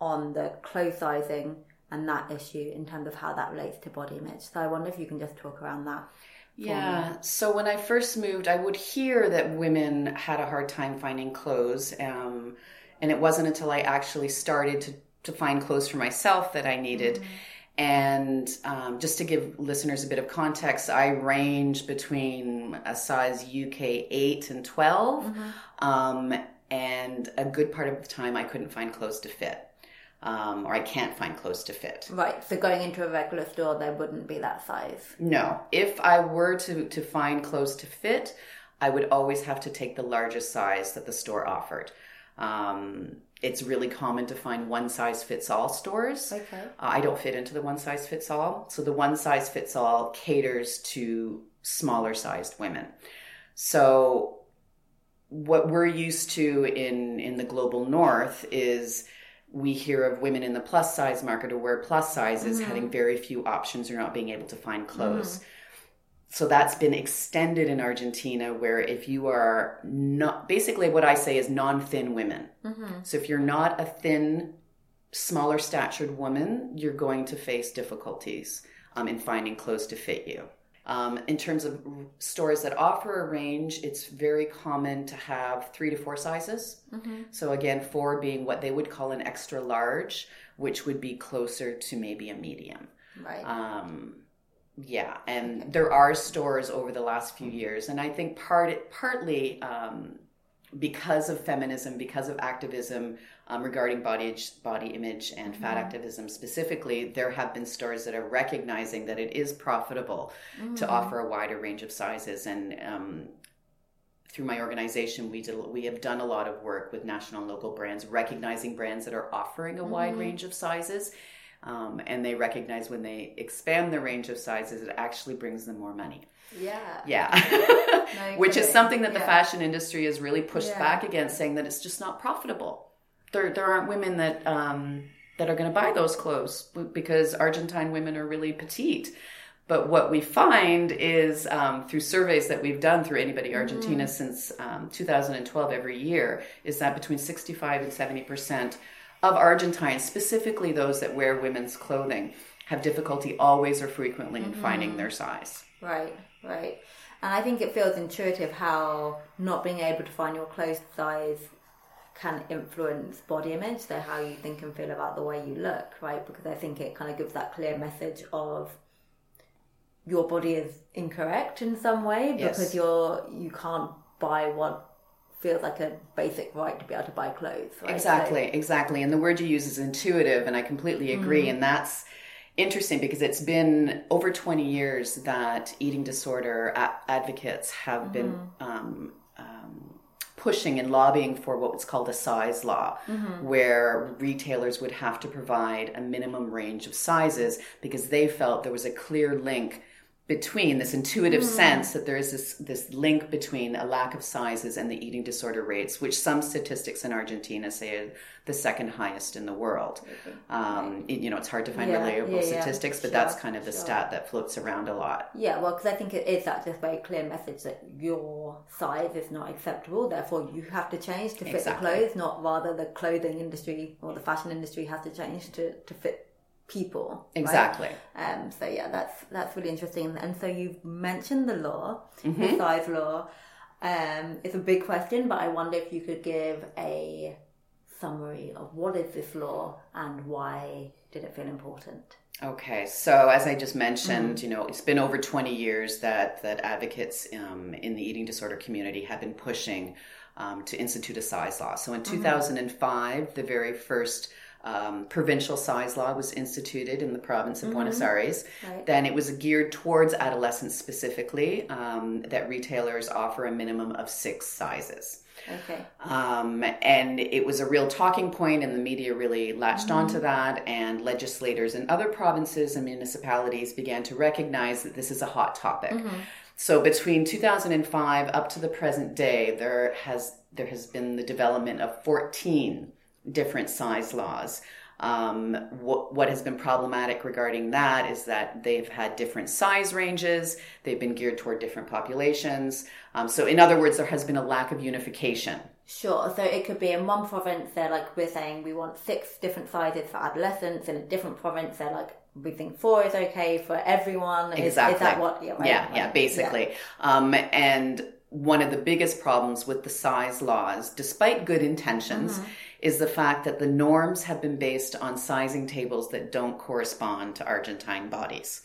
on the clothes sizing and that issue in terms of how that relates to body image. So I wonder if you can just talk around that. Yeah. So when I first moved, I would hear that women had a hard time finding clothes. Um, and it wasn't until I actually started to, to find clothes for myself that I needed. And um, just to give listeners a bit of context, I range between a size UK 8 and 12. Um, and a good part of the time, I couldn't find clothes to fit. Um, or I can't find clothes to fit. Right. So going into a regular store, there wouldn't be that size. No. If I were to, to find clothes to fit, I would always have to take the largest size that the store offered. Um, it's really common to find one size fits all stores. Okay. Uh, I don't fit into the one size fits all. So the one size fits all caters to smaller sized women. So what we're used to in, in the global north is we hear of women in the plus size market who wear plus sizes Mhm. having very few options or not being able to find clothes. Mhm. So that's been extended in Argentina, where if you are not, basically what I say is non thin women. Mhm. So if you're not a thin, smaller statured woman, you're going to face difficulties um, in finding clothes to fit you. Um, in terms of stores that offer a range, it's very common to have three to four sizes. Mhm. So again, four being what they would call an extra large, which would be closer to maybe a medium. Right. Um, yeah, and there are stores over the last few years, and I think part partly um, because of feminism, because of activism um, regarding body body image and fat Mhm. activism specifically, there have been stores that are recognizing that it is profitable to Mhm. offer a wider range of sizes and. Um, through my organization, we did, we have done a lot of work with national and local brands, recognizing brands that are offering a wide Mhm. range of sizes, um, and they recognize when they expand the range of sizes, it actually brings them more money. Yeah. Yeah, which is something that the Yeah. fashion industry has really pushed Yeah. back against, saying that it's just not profitable. There, there aren't women that um, that are going to buy those clothes because Argentine women are really petite. But what we find is um, through surveys that we've done through Anybody Argentina Mhm. since um, 2012 every year, is that between 65 and 70 percent of Argentines, specifically those that wear women's clothing, have difficulty always or frequently in finding Mhm. their size. Right, right. And I think it feels intuitive how not being able to find your clothes size can influence body image, so how you think and feel about the way you look, right? Because I think it kind of gives that clear message of your body is incorrect in some way Yes. because you're you can't buy what feels like a basic right to be able to buy clothes, right? So- Exactly, exactly. And the word you use is intuitive, and I completely agree. Mhm. And that's interesting because it's been over 20 years that eating disorder a- advocates have been Mhm. um, um, pushing and lobbying for what was called a size law, Mhm. where retailers would have to provide a minimum range of sizes because they felt there was a clear link between this intuitive Mm. sense that there is this this link between a lack of sizes and the eating disorder rates, which some statistics in Argentina say are the second highest in the world. Um, you know, it's hard to find Yeah, reliable yeah, yeah. statistics, but Sure, that's kind of the sure. stat that floats around a lot. Yeah, well, because I think it is that just very clear message that your size is not acceptable. Therefore, you have to change to fit Exactly. the clothes, not rather the clothing industry or the fashion industry has to change to, to fit people. right? Exactly. Um. So yeah, that's that's really interesting. And so you've mentioned the law, the Mhm. size law. Um, it's a big question, but I wonder if you could give a summary of what is this law and why did it feel important. Okay, so as I just mentioned, Mhm. you know, it's been over 20 years that that advocates um, in the eating disorder community have been pushing um, to institute a size law. So in Mhm. 2005, the very first um, provincial size law was instituted in the province of Buenos Mhm. Aires. Right. Then it was geared towards adolescents specifically, um, that retailers offer a minimum of six sizes. Okay. Um, and it was a real talking point, and the media really latched Mhm. onto that. And legislators in other provinces and municipalities began to recognize that this is a hot topic. Mhm. So between 2005 up to the present day, there has there has been the development of 14 different size laws. Um, what, what has been problematic regarding that is that they've had different size ranges. They've been geared toward different populations. Um, so, in other words, there has been a lack of unification. Sure. So it could be in one province, they're like, we're saying we want six different sizes for adolescents. In a different province, they're like, we think four is okay for everyone. Is, Exactly. is that what? Yeah, right, yeah, right, yeah, basically. Um, and one of the biggest problems with the size laws, despite good intentions, Mhm. Is the fact that the norms have been based on sizing tables that don't correspond to Argentine bodies.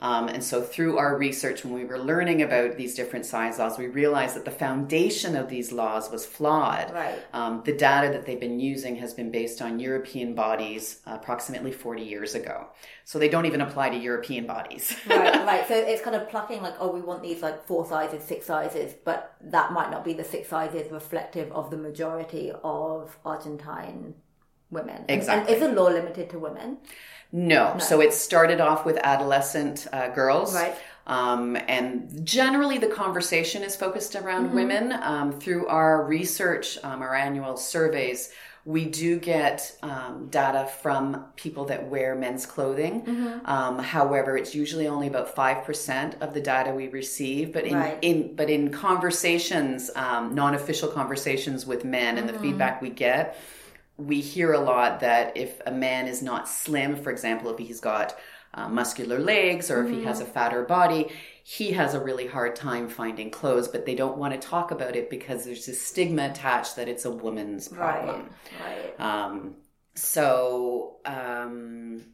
Um, and so, through our research, when we were learning about these different size laws, we realized that the foundation of these laws was flawed. Right. Um, the data that they've been using has been based on European bodies approximately 40 years ago. So, they don't even apply to European bodies. right, right. So it's kind of plucking like, oh, we want these like four sizes, six sizes, but that might not be the six sizes reflective of the majority of Argentine women. And- Exactly. And, is the law limited to women? No. No. So it started off with adolescent uh, girls. Right. Um, and generally, the conversation is focused around Mhm. women. Um, through our research, um, our annual surveys, we do get um, data from people that wear men's clothing. Mhm. Um, however, it's usually only about five percent of the data we receive. But in, Right. in but in conversations, um, non-official conversations with men, and the Mhm. feedback we get, we hear a lot that if a man is not slim, for example, if he's got uh, muscular legs or if he has a fatter body, he has a really hard time finding clothes, but they don't want to talk about it because there's this stigma attached that it's a woman's problem. Right. Um, so, um,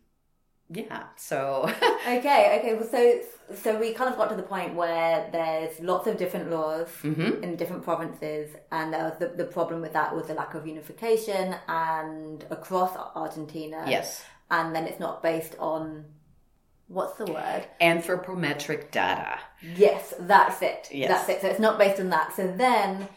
yeah, so. okay, okay. Well, so so we kind of got to the point where there's lots of different laws Mhm. in different provinces, and there was the, the problem with that was the lack of unification and across Argentina. Yes. and then it's not based on what's the word? Anthropometric data. Yes, that's it. Yes. That's it. So it's not based on that. So then,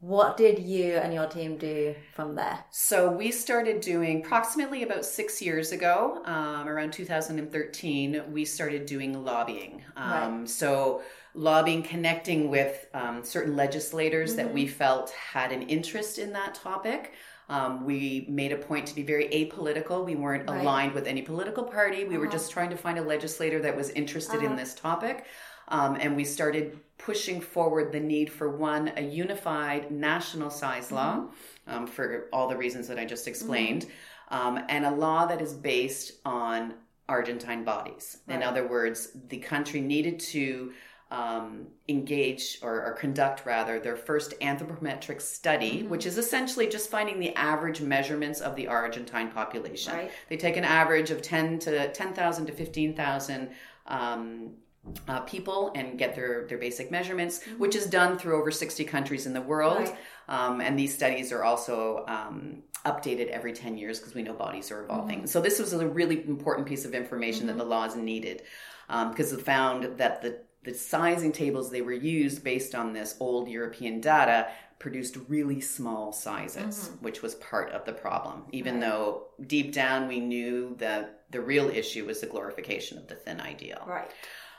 what did you and your team do from there? So we started doing approximately about six years ago, um, around 2013, we started doing lobbying. Um, So lobbying, connecting with um, certain legislators that we felt had an interest in that topic. Um, we made a point to be very apolitical. We weren't Right. aligned with any political party. We were Uh-huh. just trying to find a legislator that was interested in Uh-huh. this topic. Um, and we started pushing forward the need for one, a unified national size law um, for all the reasons that I just explained, um, and a law that is based on Argentine bodies. In other words, the country needed to um, engage or, or conduct rather their first anthropometric study, Mhm. which is essentially just finding the average measurements of the Argentine population. Right. They take an average of 10 to 10,000 to 15,000 um, uh, people and get their, their basic measurements, which is done through over 60 countries in the world. Right. Um, and these studies are also um, updated every 10 years because we know bodies are evolving. Mhm. So this was a really important piece of information that the laws needed because it found that the, the sizing tables they were used based on this old European data produced really small sizes, Mhm. which was part of the problem, even though deep down we knew that the real issue was the glorification of the thin ideal. Right.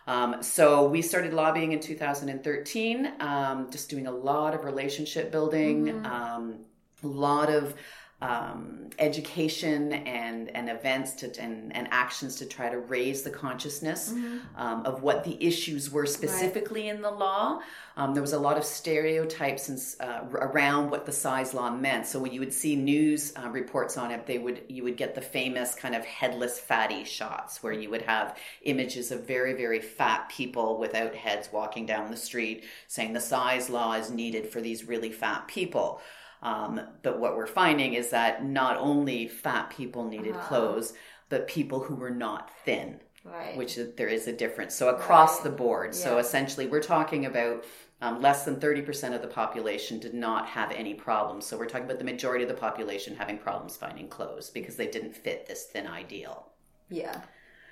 Um, so we started lobbying in 2013, um, just doing a lot of relationship building, Mhm. um, a lot of um, education and, and events to, and, and actions to try to raise the consciousness Mhm. um, of what the issues were specifically in the law. Um, there was a lot of stereotypes and, uh, around what the size law meant. So when you would see news uh, reports on it, they would you would get the famous kind of headless fatty shots where you would have images of very very fat people without heads walking down the street, saying the size law is needed for these really fat people. Um, but what we're finding is that not only fat people needed Uh-huh. clothes, but people who were not thin Right. which is, there is a difference. So across Right. the board. So essentially, we're talking about um, less than 30% of the population did not have any problems. So we're talking about the majority of the population having problems finding clothes because they didn't fit this thin ideal. Yeah,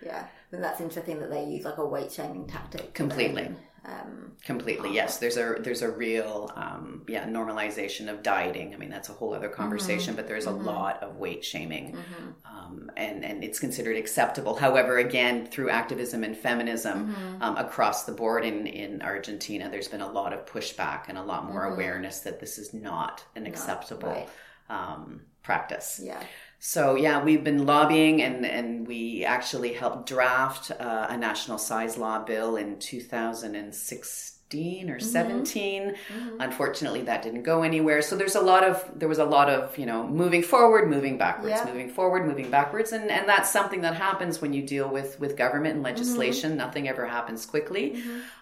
yeah. And that's interesting that they use like a weight shaming tactic. Completely. Um, Completely, yes. There's a there's a real um, yeah normalization of dieting. I mean that's a whole other conversation, Mhm. but there's a lot of weight shaming, Mhm. um, and and it's considered acceptable. However, again, through activism and feminism Mhm. um, across the board in in Argentina, there's been a lot of pushback and a lot more Mhm. awareness that this is not an acceptable right. um, practice. Yeah. So yeah, we've been lobbying, and and we actually helped draft uh, a national size law bill in 2016 or Mhm. 17. Mhm. Unfortunately, that didn't go anywhere. So there's a lot of there was a lot of you know moving forward, moving backwards, Yeah. moving forward, moving backwards, and and that's something that happens when you deal with with government and legislation. Nothing ever happens quickly.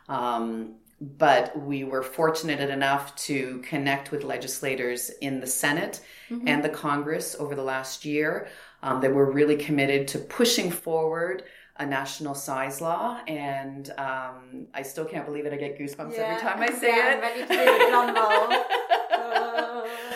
Um, but we were fortunate enough to connect with legislators in the Senate Mhm. and the Congress over the last year um, that were really committed to pushing forward a national size law. And um, I still can't believe it. I get goosebumps every time I say yeah, it. I'm ready to do the.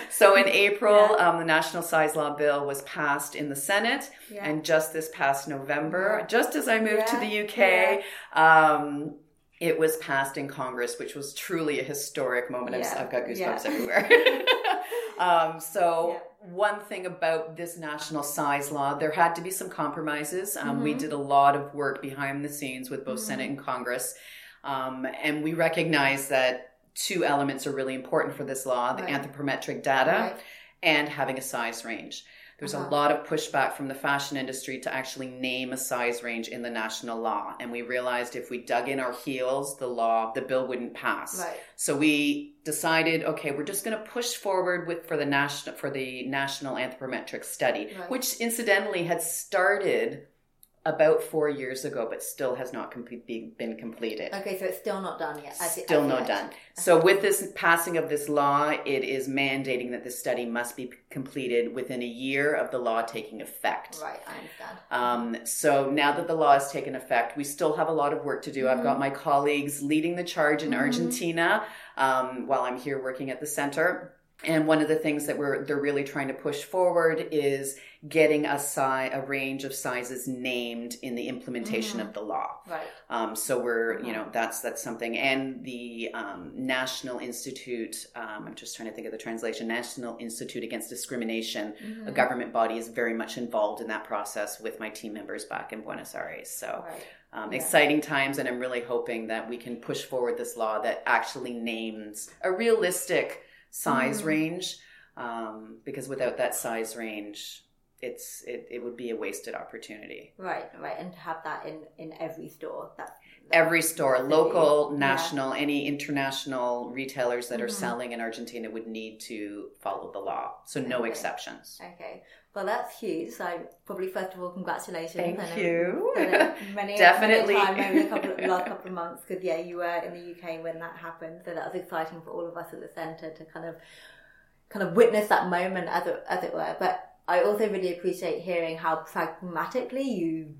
So in April, um, the national size law bill was passed in the Senate, Yeah. and just this past November, just as I moved to the UK, um, it was passed in Congress, which was truly a historic moment. I've- Yeah, I've got goosebumps yeah. everywhere. um, so one thing about this national size law, there had to be some compromises. Um, We Mhm. did a lot of work behind the scenes with both Mhm. Senate and Congress, um, and we recognize that two elements are really important for this law: the Right. anthropometric data Right. and having a size range. There's Uh-huh. a lot of pushback from the fashion industry to actually name a size range in the national law. And we realized if we dug in our heels, the law, the bill wouldn't pass. Right. So we decided, okay, we're just going to push forward with for the national for the national anthropometric study, Right. which incidentally had started about four years ago, but still has not com- be- been completed. Okay, so it's still not done yet. as Still as not yet. done. So with this passing of this law, it is mandating that this study must be completed within a year of the law taking effect. Right, I understand. Um, so now that the law has taken effect, we still have a lot of work to do. I've got Mhm. my colleagues leading the charge in Mhm. Argentina um, while I'm here working at the center. And one of the things that we're they're really trying to push forward is getting a si- a range of sizes named in the implementation Mhm. of the law. Right. Um, so we're, you know, that's that's something. And the um, National Institute, um, I'm just trying to think of the translation, National Institute Against Discrimination, a Mhm. government body, is very much involved in that process with my team members back in Buenos Aires. So Right. um, Yeah. exciting times, and I'm really hoping that we can push forward this law that actually names a realistic size Mhm. range. Um, because without that size range, it's it, it would be a wasted opportunity. Right, right, and to have that in in every store. That's every store, local, yeah. national, any international retailers that are Mhm. selling in Argentina would need to follow the law. So no Okay. exceptions. Okay, well that's huge. So probably first of all, congratulations. Thank know you. Many, Definitely. many time over the couple of, last couple of months because yeah, you were in the UK when that happened, so that was exciting for all of us at the centre to kind of kind of witness that moment as it as it were. But I also really appreciate hearing how pragmatically you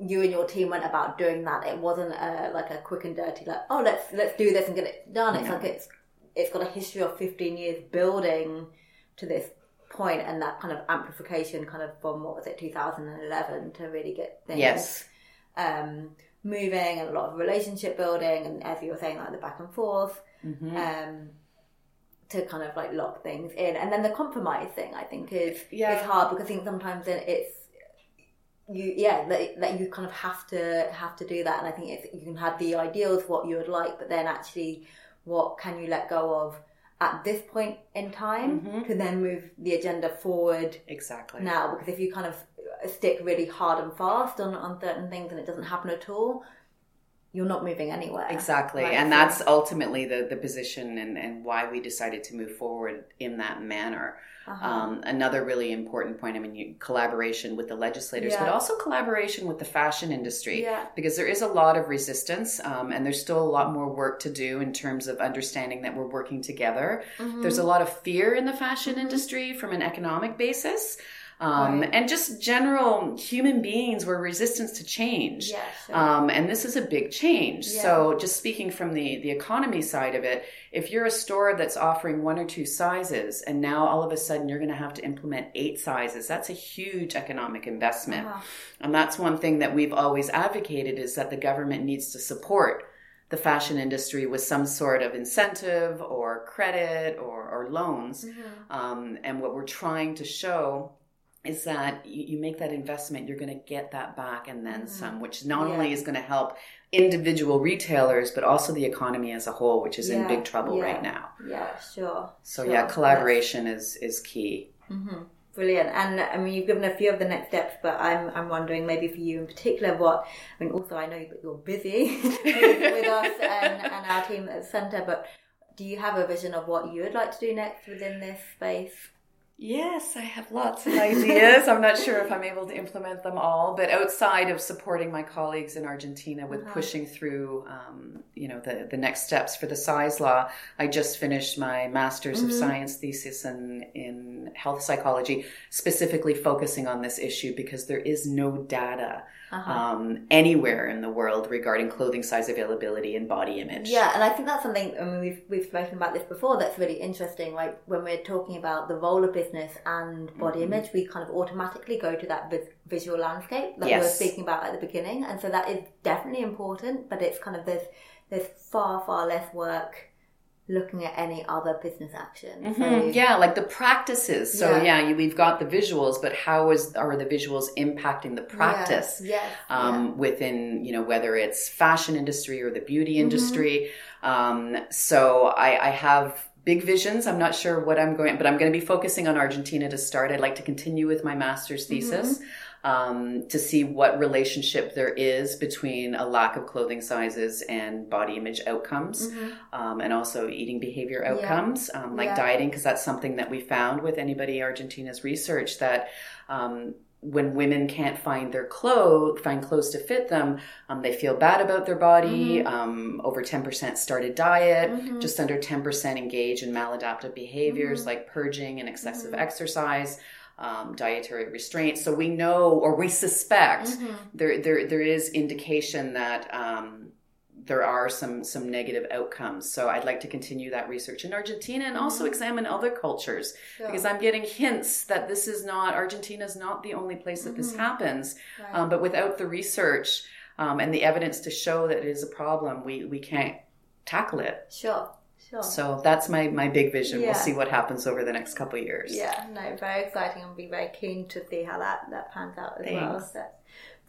you and your team went about doing that. It wasn't a, like a quick and dirty like oh let's let's do this and get it done. It's No. like it's it's got a history of 15 years building to this point and that kind of amplification kind of from what was it 2011 to really get things Yes. um, moving and a lot of relationship building and as you were saying like the back and forth Mhm. um, to kind of like lock things in and then the compromise thing I think is Yeah. is hard because I think sometimes then it's you yeah that, that you kind of have to have to do that and i think you can have the ideals what you would like but then actually what can you let go of at this point in time Mhm. to then move the agenda forward exactly now because if you kind of stick really hard and fast on, on certain things and it doesn't happen at all you're not moving anywhere Exactly. Right, and that's ultimately the, the position and, and why we decided to move forward in that manner. Uh-huh. Um, another really important point, I mean, you, collaboration with the legislators, but also collaboration with the fashion industry. Yeah. Because there is a lot of resistance um, and there's still a lot more work to do in terms of understanding that we're working together. Mhm. There's a lot of fear in the fashion industry from an economic basis. Um, Right. And just general human beings were resistant to change. Sure. Um, and this is a big change. Yeah. So, just speaking from the, the economy side of it, if you're a store that's offering one or two sizes and now all of a sudden you're going to have to implement eight sizes, that's a huge economic investment. Uh-huh. And that's one thing that we've always advocated is that the government needs to support the fashion industry with some sort of incentive or credit or, or loans. Mm-hmm. Um, and what we're trying to show is that you, make that investment, you're going to get that back and then some, which not Yeah. only is going to help individual retailers, but also the economy as a whole, which is in big trouble yeah. right now. yeah sure So sure. yeah, collaboration is is key. hmm Brilliant. And I mean, you've given a few of the next steps, but I'm I'm wondering maybe for you in particular, what I mean. Also, I know that you're busy with, with us and, and our team at the centre, but do you have a vision of what you would like to do next within this space? Yes, I have lots of ideas. I'm not sure if I'm able to implement them all, but outside of supporting my colleagues in Argentina with Uh-huh. pushing through, um, you know, the, the next steps for the size law, I just finished my master's of Mhm. science thesis in, in health psychology, specifically focusing on this issue because there is no data Uh-huh. um, anywhere in the world regarding clothing size availability and body image. Yeah, and I think that's something. I mean, we've we've spoken about this before. That's really interesting. Like when we're talking about the role of business and body Mhm. image, we kind of automatically go to that vis- visual landscape that we were speaking about at the beginning, and so that is definitely important. But it's kind of there's there's far far less work looking at any other business action. So- Mhm. Yeah, like the practices. So Yeah. yeah, you, we've got the visuals, but how is are the visuals impacting the practice? Yes, yes, Um, Within you know whether it's fashion industry or the beauty Mhm. industry. Um, so I, I have big visions. I'm not sure what I'm going, but I'm going to be focusing on Argentina to start. I'd like to continue with my master's thesis. Um, to see what relationship there is between a lack of clothing sizes and body image outcomes Mhm. um, and also eating behavior Yeah. outcomes, um, like Yeah. dieting, because that's something that we found with anybody Argentina's research that um, when women can't find their clothes, find clothes to fit them, um, they feel bad about their body. Mhm. Um, over 10% start a diet, Mhm. just under 10% engage in maladaptive behaviors Mhm. like purging and excessive Mhm. exercise. Um, dietary restraints. So we know, or we suspect, Mhm. there there there is indication that um, there are some some negative outcomes. So I'd like to continue that research in Argentina and also Mhm. examine other cultures Sure. because I'm getting hints that this is not Argentina is not the only place that this Mhm. happens. Right. Um, but without the research um, and the evidence to show that it is a problem, we we can't tackle it. Sure, sure. So that's my my big vision. Yeah. We'll see what happens over the next couple of years. Yeah, no, very exciting. I'll be very keen to see how that, that pans out as well. Thanks. So,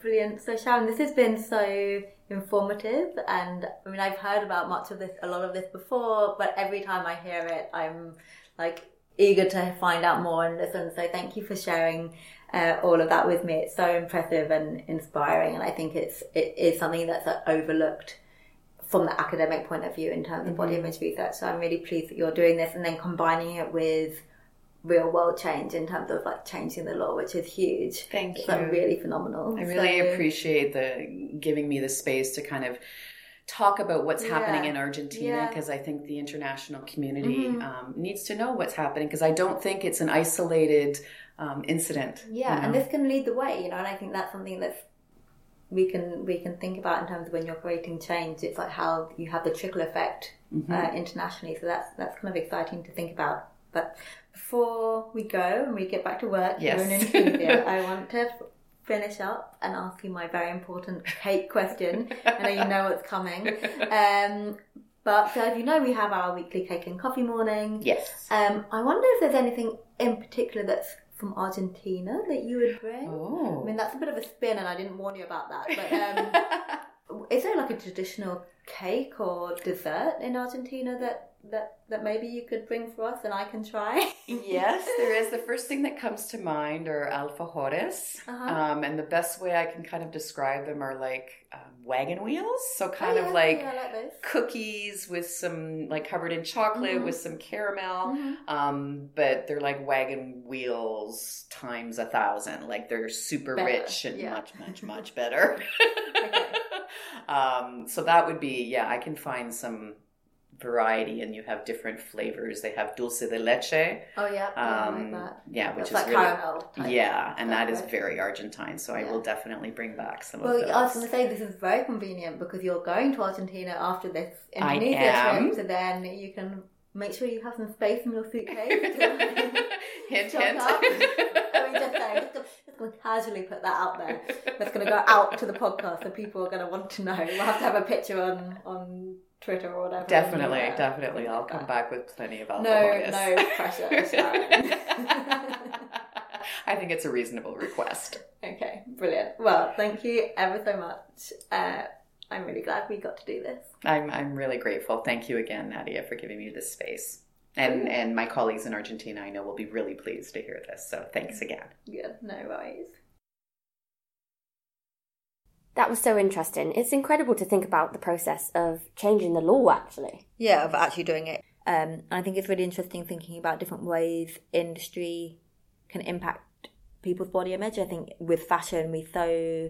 brilliant. So, Sharon, this has been so informative, and I mean, I've heard about much of this, a lot of this before, but every time I hear it, I'm like eager to find out more and listen. So, thank you for sharing. Uh, all of that with me. It's so impressive and inspiring, and I think it's it is something that's uh, overlooked from the academic point of view in terms of body Mhm. image research. So I'm really pleased that you're doing this and then combining it with real world change in terms of like changing the law, which is huge. Thank it's you. Like really phenomenal. I really So- appreciate the giving me the space to kind of talk about what's happening in Argentina Yeah. because I think the international community Mhm. um, needs to know what's happening because I don't think it's an isolated um, incident. Yeah, you and this can lead the way, you know, and I think that's something that's we can we can think about in terms of when you're creating change. It's like how you have the trickle effect Mhm. uh, internationally. So that's that's kind of exciting to think about. But before we go and we get back to work Yes. here in Indonesia, I want to finish up and ask you my very important cake question. I know you know what's coming. Um, but so as you know, we have our weekly cake and coffee morning. Yes. Um, I wonder if there's anything in particular that's from Argentina that you would bring. Oh. I mean, that's a bit of a spin, and I didn't warn you about that. But um, is there like a traditional cake or dessert in Argentina that that that maybe you could bring for us and I can try? yes, there is. The first thing that comes to mind are alfajores. Uh-huh. Um, and the best way I can kind of describe them are like um, wagon wheels. So, kind Oh, of like yeah, like cookies with some, like covered in chocolate Mhm. with some caramel. Mhm. Um, but they're like wagon wheels times a thousand. Like they're super Better, rich and yeah. much, much, much better. um, so, that would be, yeah, I can find some variety and you have different flavors. They have dulce de leche. Oh yeah, yeah, Um, like that. yeah, which is like really yeah, and that is very Argentine. So I will definitely bring back some Well, of those. I was going to say this is very convenient because you're going to Argentina after this Indonesia trip, so then you can make sure you have some space in your suitcase. hint, hint. I mean, just saying, just, just going to casually put that out there. That's going to go out to the podcast, so people are going to want to know. We'll have to have a picture on on Twitter or whatever. Definitely, Yeah. definitely. I'll come back with plenty of No, alcohol. no pressure, I think it's a reasonable request. Okay, brilliant. Well, thank you ever so much. Uh, I'm really glad we got to do this. I'm I'm really grateful. Thank you again, Nadia, for giving me this space. And and my colleagues in Argentina, I know, will be really pleased to hear this. So thanks again. Good, no worries. That was so interesting. It's incredible to think about the process of changing the law, actually. Yeah, of actually doing it. Um, I think it's really interesting thinking about different ways industry can impact people's body image. I think with fashion, we so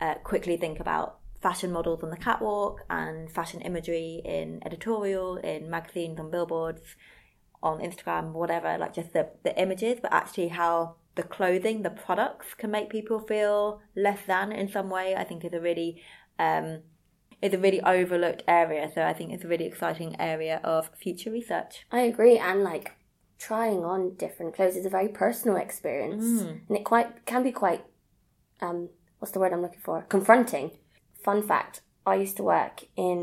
uh, quickly think about fashion models on the catwalk and fashion imagery in editorial, in magazines, on billboards, on Instagram, whatever, like just the, the images, but actually how the clothing, the products can make people feel less than in some way, I think is a really um, is a really overlooked area. So I think it's a really exciting area of future research. I agree, and like trying on different clothes is a very personal experience, Mm. and it quite can be quite um, what's the word I'm looking for? Confronting. Fun fact: I used to work in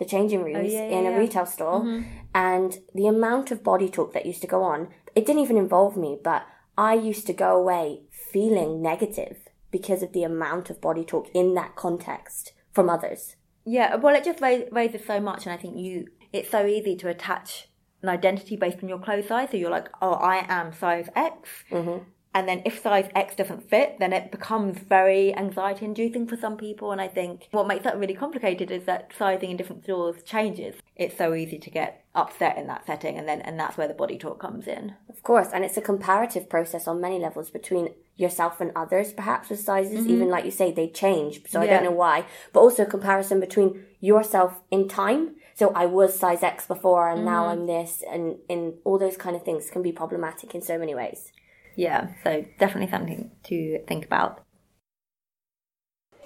the changing rooms Oh, yeah, yeah, in a yeah. retail store, Mhm. and the amount of body talk that used to go on, it didn't even involve me, but I used to go away feeling negative because of the amount of body talk in that context from others. Yeah, well, it just ra- raises so much, and I think you it's so easy to attach an identity based on your clothes size. So you're like, oh, I am size X, Mm-hmm. And then if size X doesn't fit, then it becomes very anxiety inducing for some people. And I think what makes that really complicated is that sizing in different stores changes. It's so easy to get upset in that setting, and then and that's where the body talk comes in. Of course, and it's a comparative process on many levels between yourself and others, perhaps with sizes. Mhm. Even like you say, they change, so I don't know why. But also a comparison between yourself in time. So I was size X before, and now Mhm. I'm this, and in all those kind of things can be problematic in so many ways. Yeah, so definitely something to think about.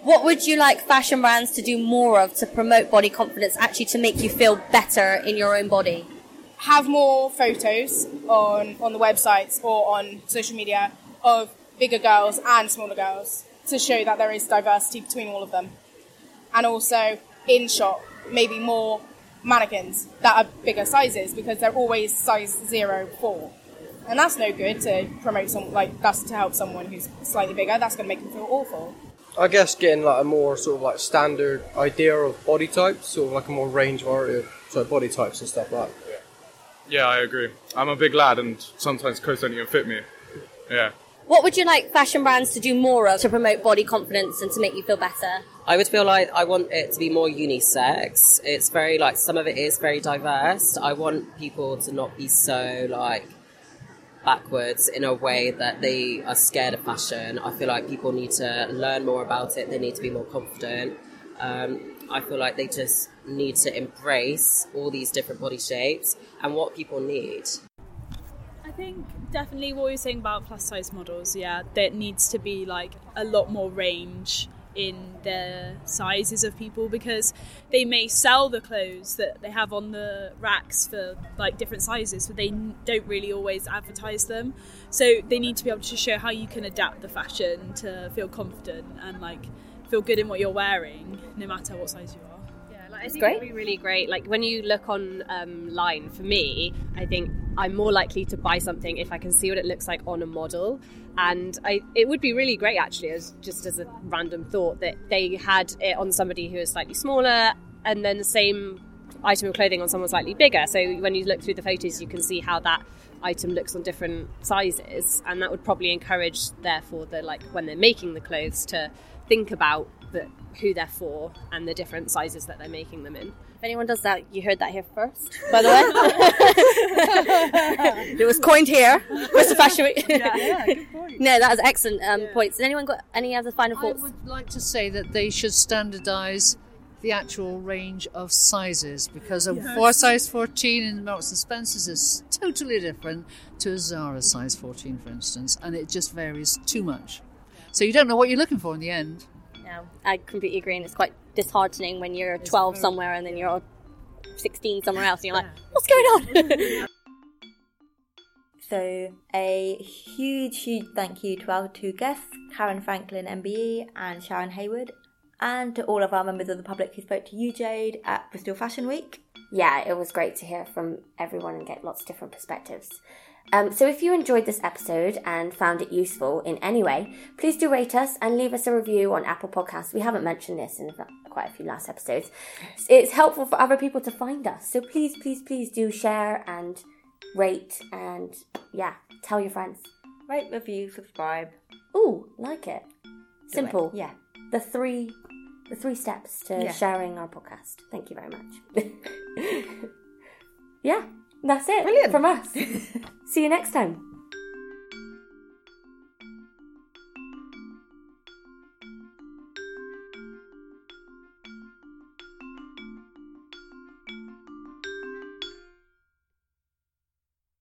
What would you like fashion brands to do more of to promote body confidence, actually to make you feel better in your own body? have more photos on, on the websites or on social media of bigger girls and smaller girls to show that there is diversity between all of them. And also in shop, maybe more mannequins that are bigger sizes because they're always size zero, four. And that's no good to promote some like that's to help someone who's slightly bigger. That's going to make them feel awful. I guess getting like a more sort of like standard idea of body types, sort of like a more range variety of uh, sort of body types and stuff like that. Yeah, I agree. I'm a big lad, and sometimes clothes don't even fit me. Yeah. What would you like fashion brands to do more of to promote body confidence and to make you feel better? I would feel like I want it to be more unisex. It's very like some of it is very diverse. I want people to not be so like backwards in a way that they are scared of fashion. I feel like people need to learn more about it. They need to be more confident. Um, I feel like they just need to embrace all these different body shapes and what people need. I think definitely what you're saying about plus size models, yeah, there needs to be like a lot more range in the sizes of people because they may sell the clothes that they have on the racks for like different sizes, but they don't really always advertise them. So they need to be able to show how you can adapt the fashion to feel confident and like feel good in what you're wearing, no matter what size you are. I think it'd be really great. Like when you look on um, line, for me, I think I'm more likely to buy something if I can see what it looks like on a model. And I, it would be really great, actually, as just as a random thought, that they had it on somebody who is slightly smaller, and then the same item of clothing on someone slightly bigger. So when you look through the photos, you can see how that item looks on different sizes, and that would probably encourage, therefore, the like when they're making the clothes to think about the, who they're for and the different sizes that they're making them in. If anyone does that, you heard that here first, by the way. it was coined here. Mr. Fashion Week. Yeah, yeah, good point. no, that was excellent um, points. Has anyone got any other final thoughts? I would like to say that they should standardise the actual range of sizes because a Yes. four size 14 in Marks and Spencer's is totally different to a Zara size 14, for instance, and it just varies too much. So you don't know what you're looking for in the end. No, I completely agree, and it's quite disheartening when you're 12 somewhere and then you're 16 somewhere else, and you're like, what's going on? So, a huge, huge thank you to our two guests, Caryn Franklin, MBE, and Sharon Haywood, and to all of our members of the public who spoke to you, Jade, at Bristol Fashion Week. Yeah, it was great to hear from everyone and get lots of different perspectives. Um, so, if you enjoyed this episode and found it useful in any way, please do rate us and leave us a review on Apple Podcasts. We haven't mentioned this in quite a few last episodes. It's helpful for other people to find us. So, please, please, please do share and rate and, yeah, tell your friends. Rate, review, subscribe. Ooh, like it. Simple. Yeah. The three, the three steps to Yeah. sharing our podcast. Thank you very much. yeah, that's it. From us. See you next time.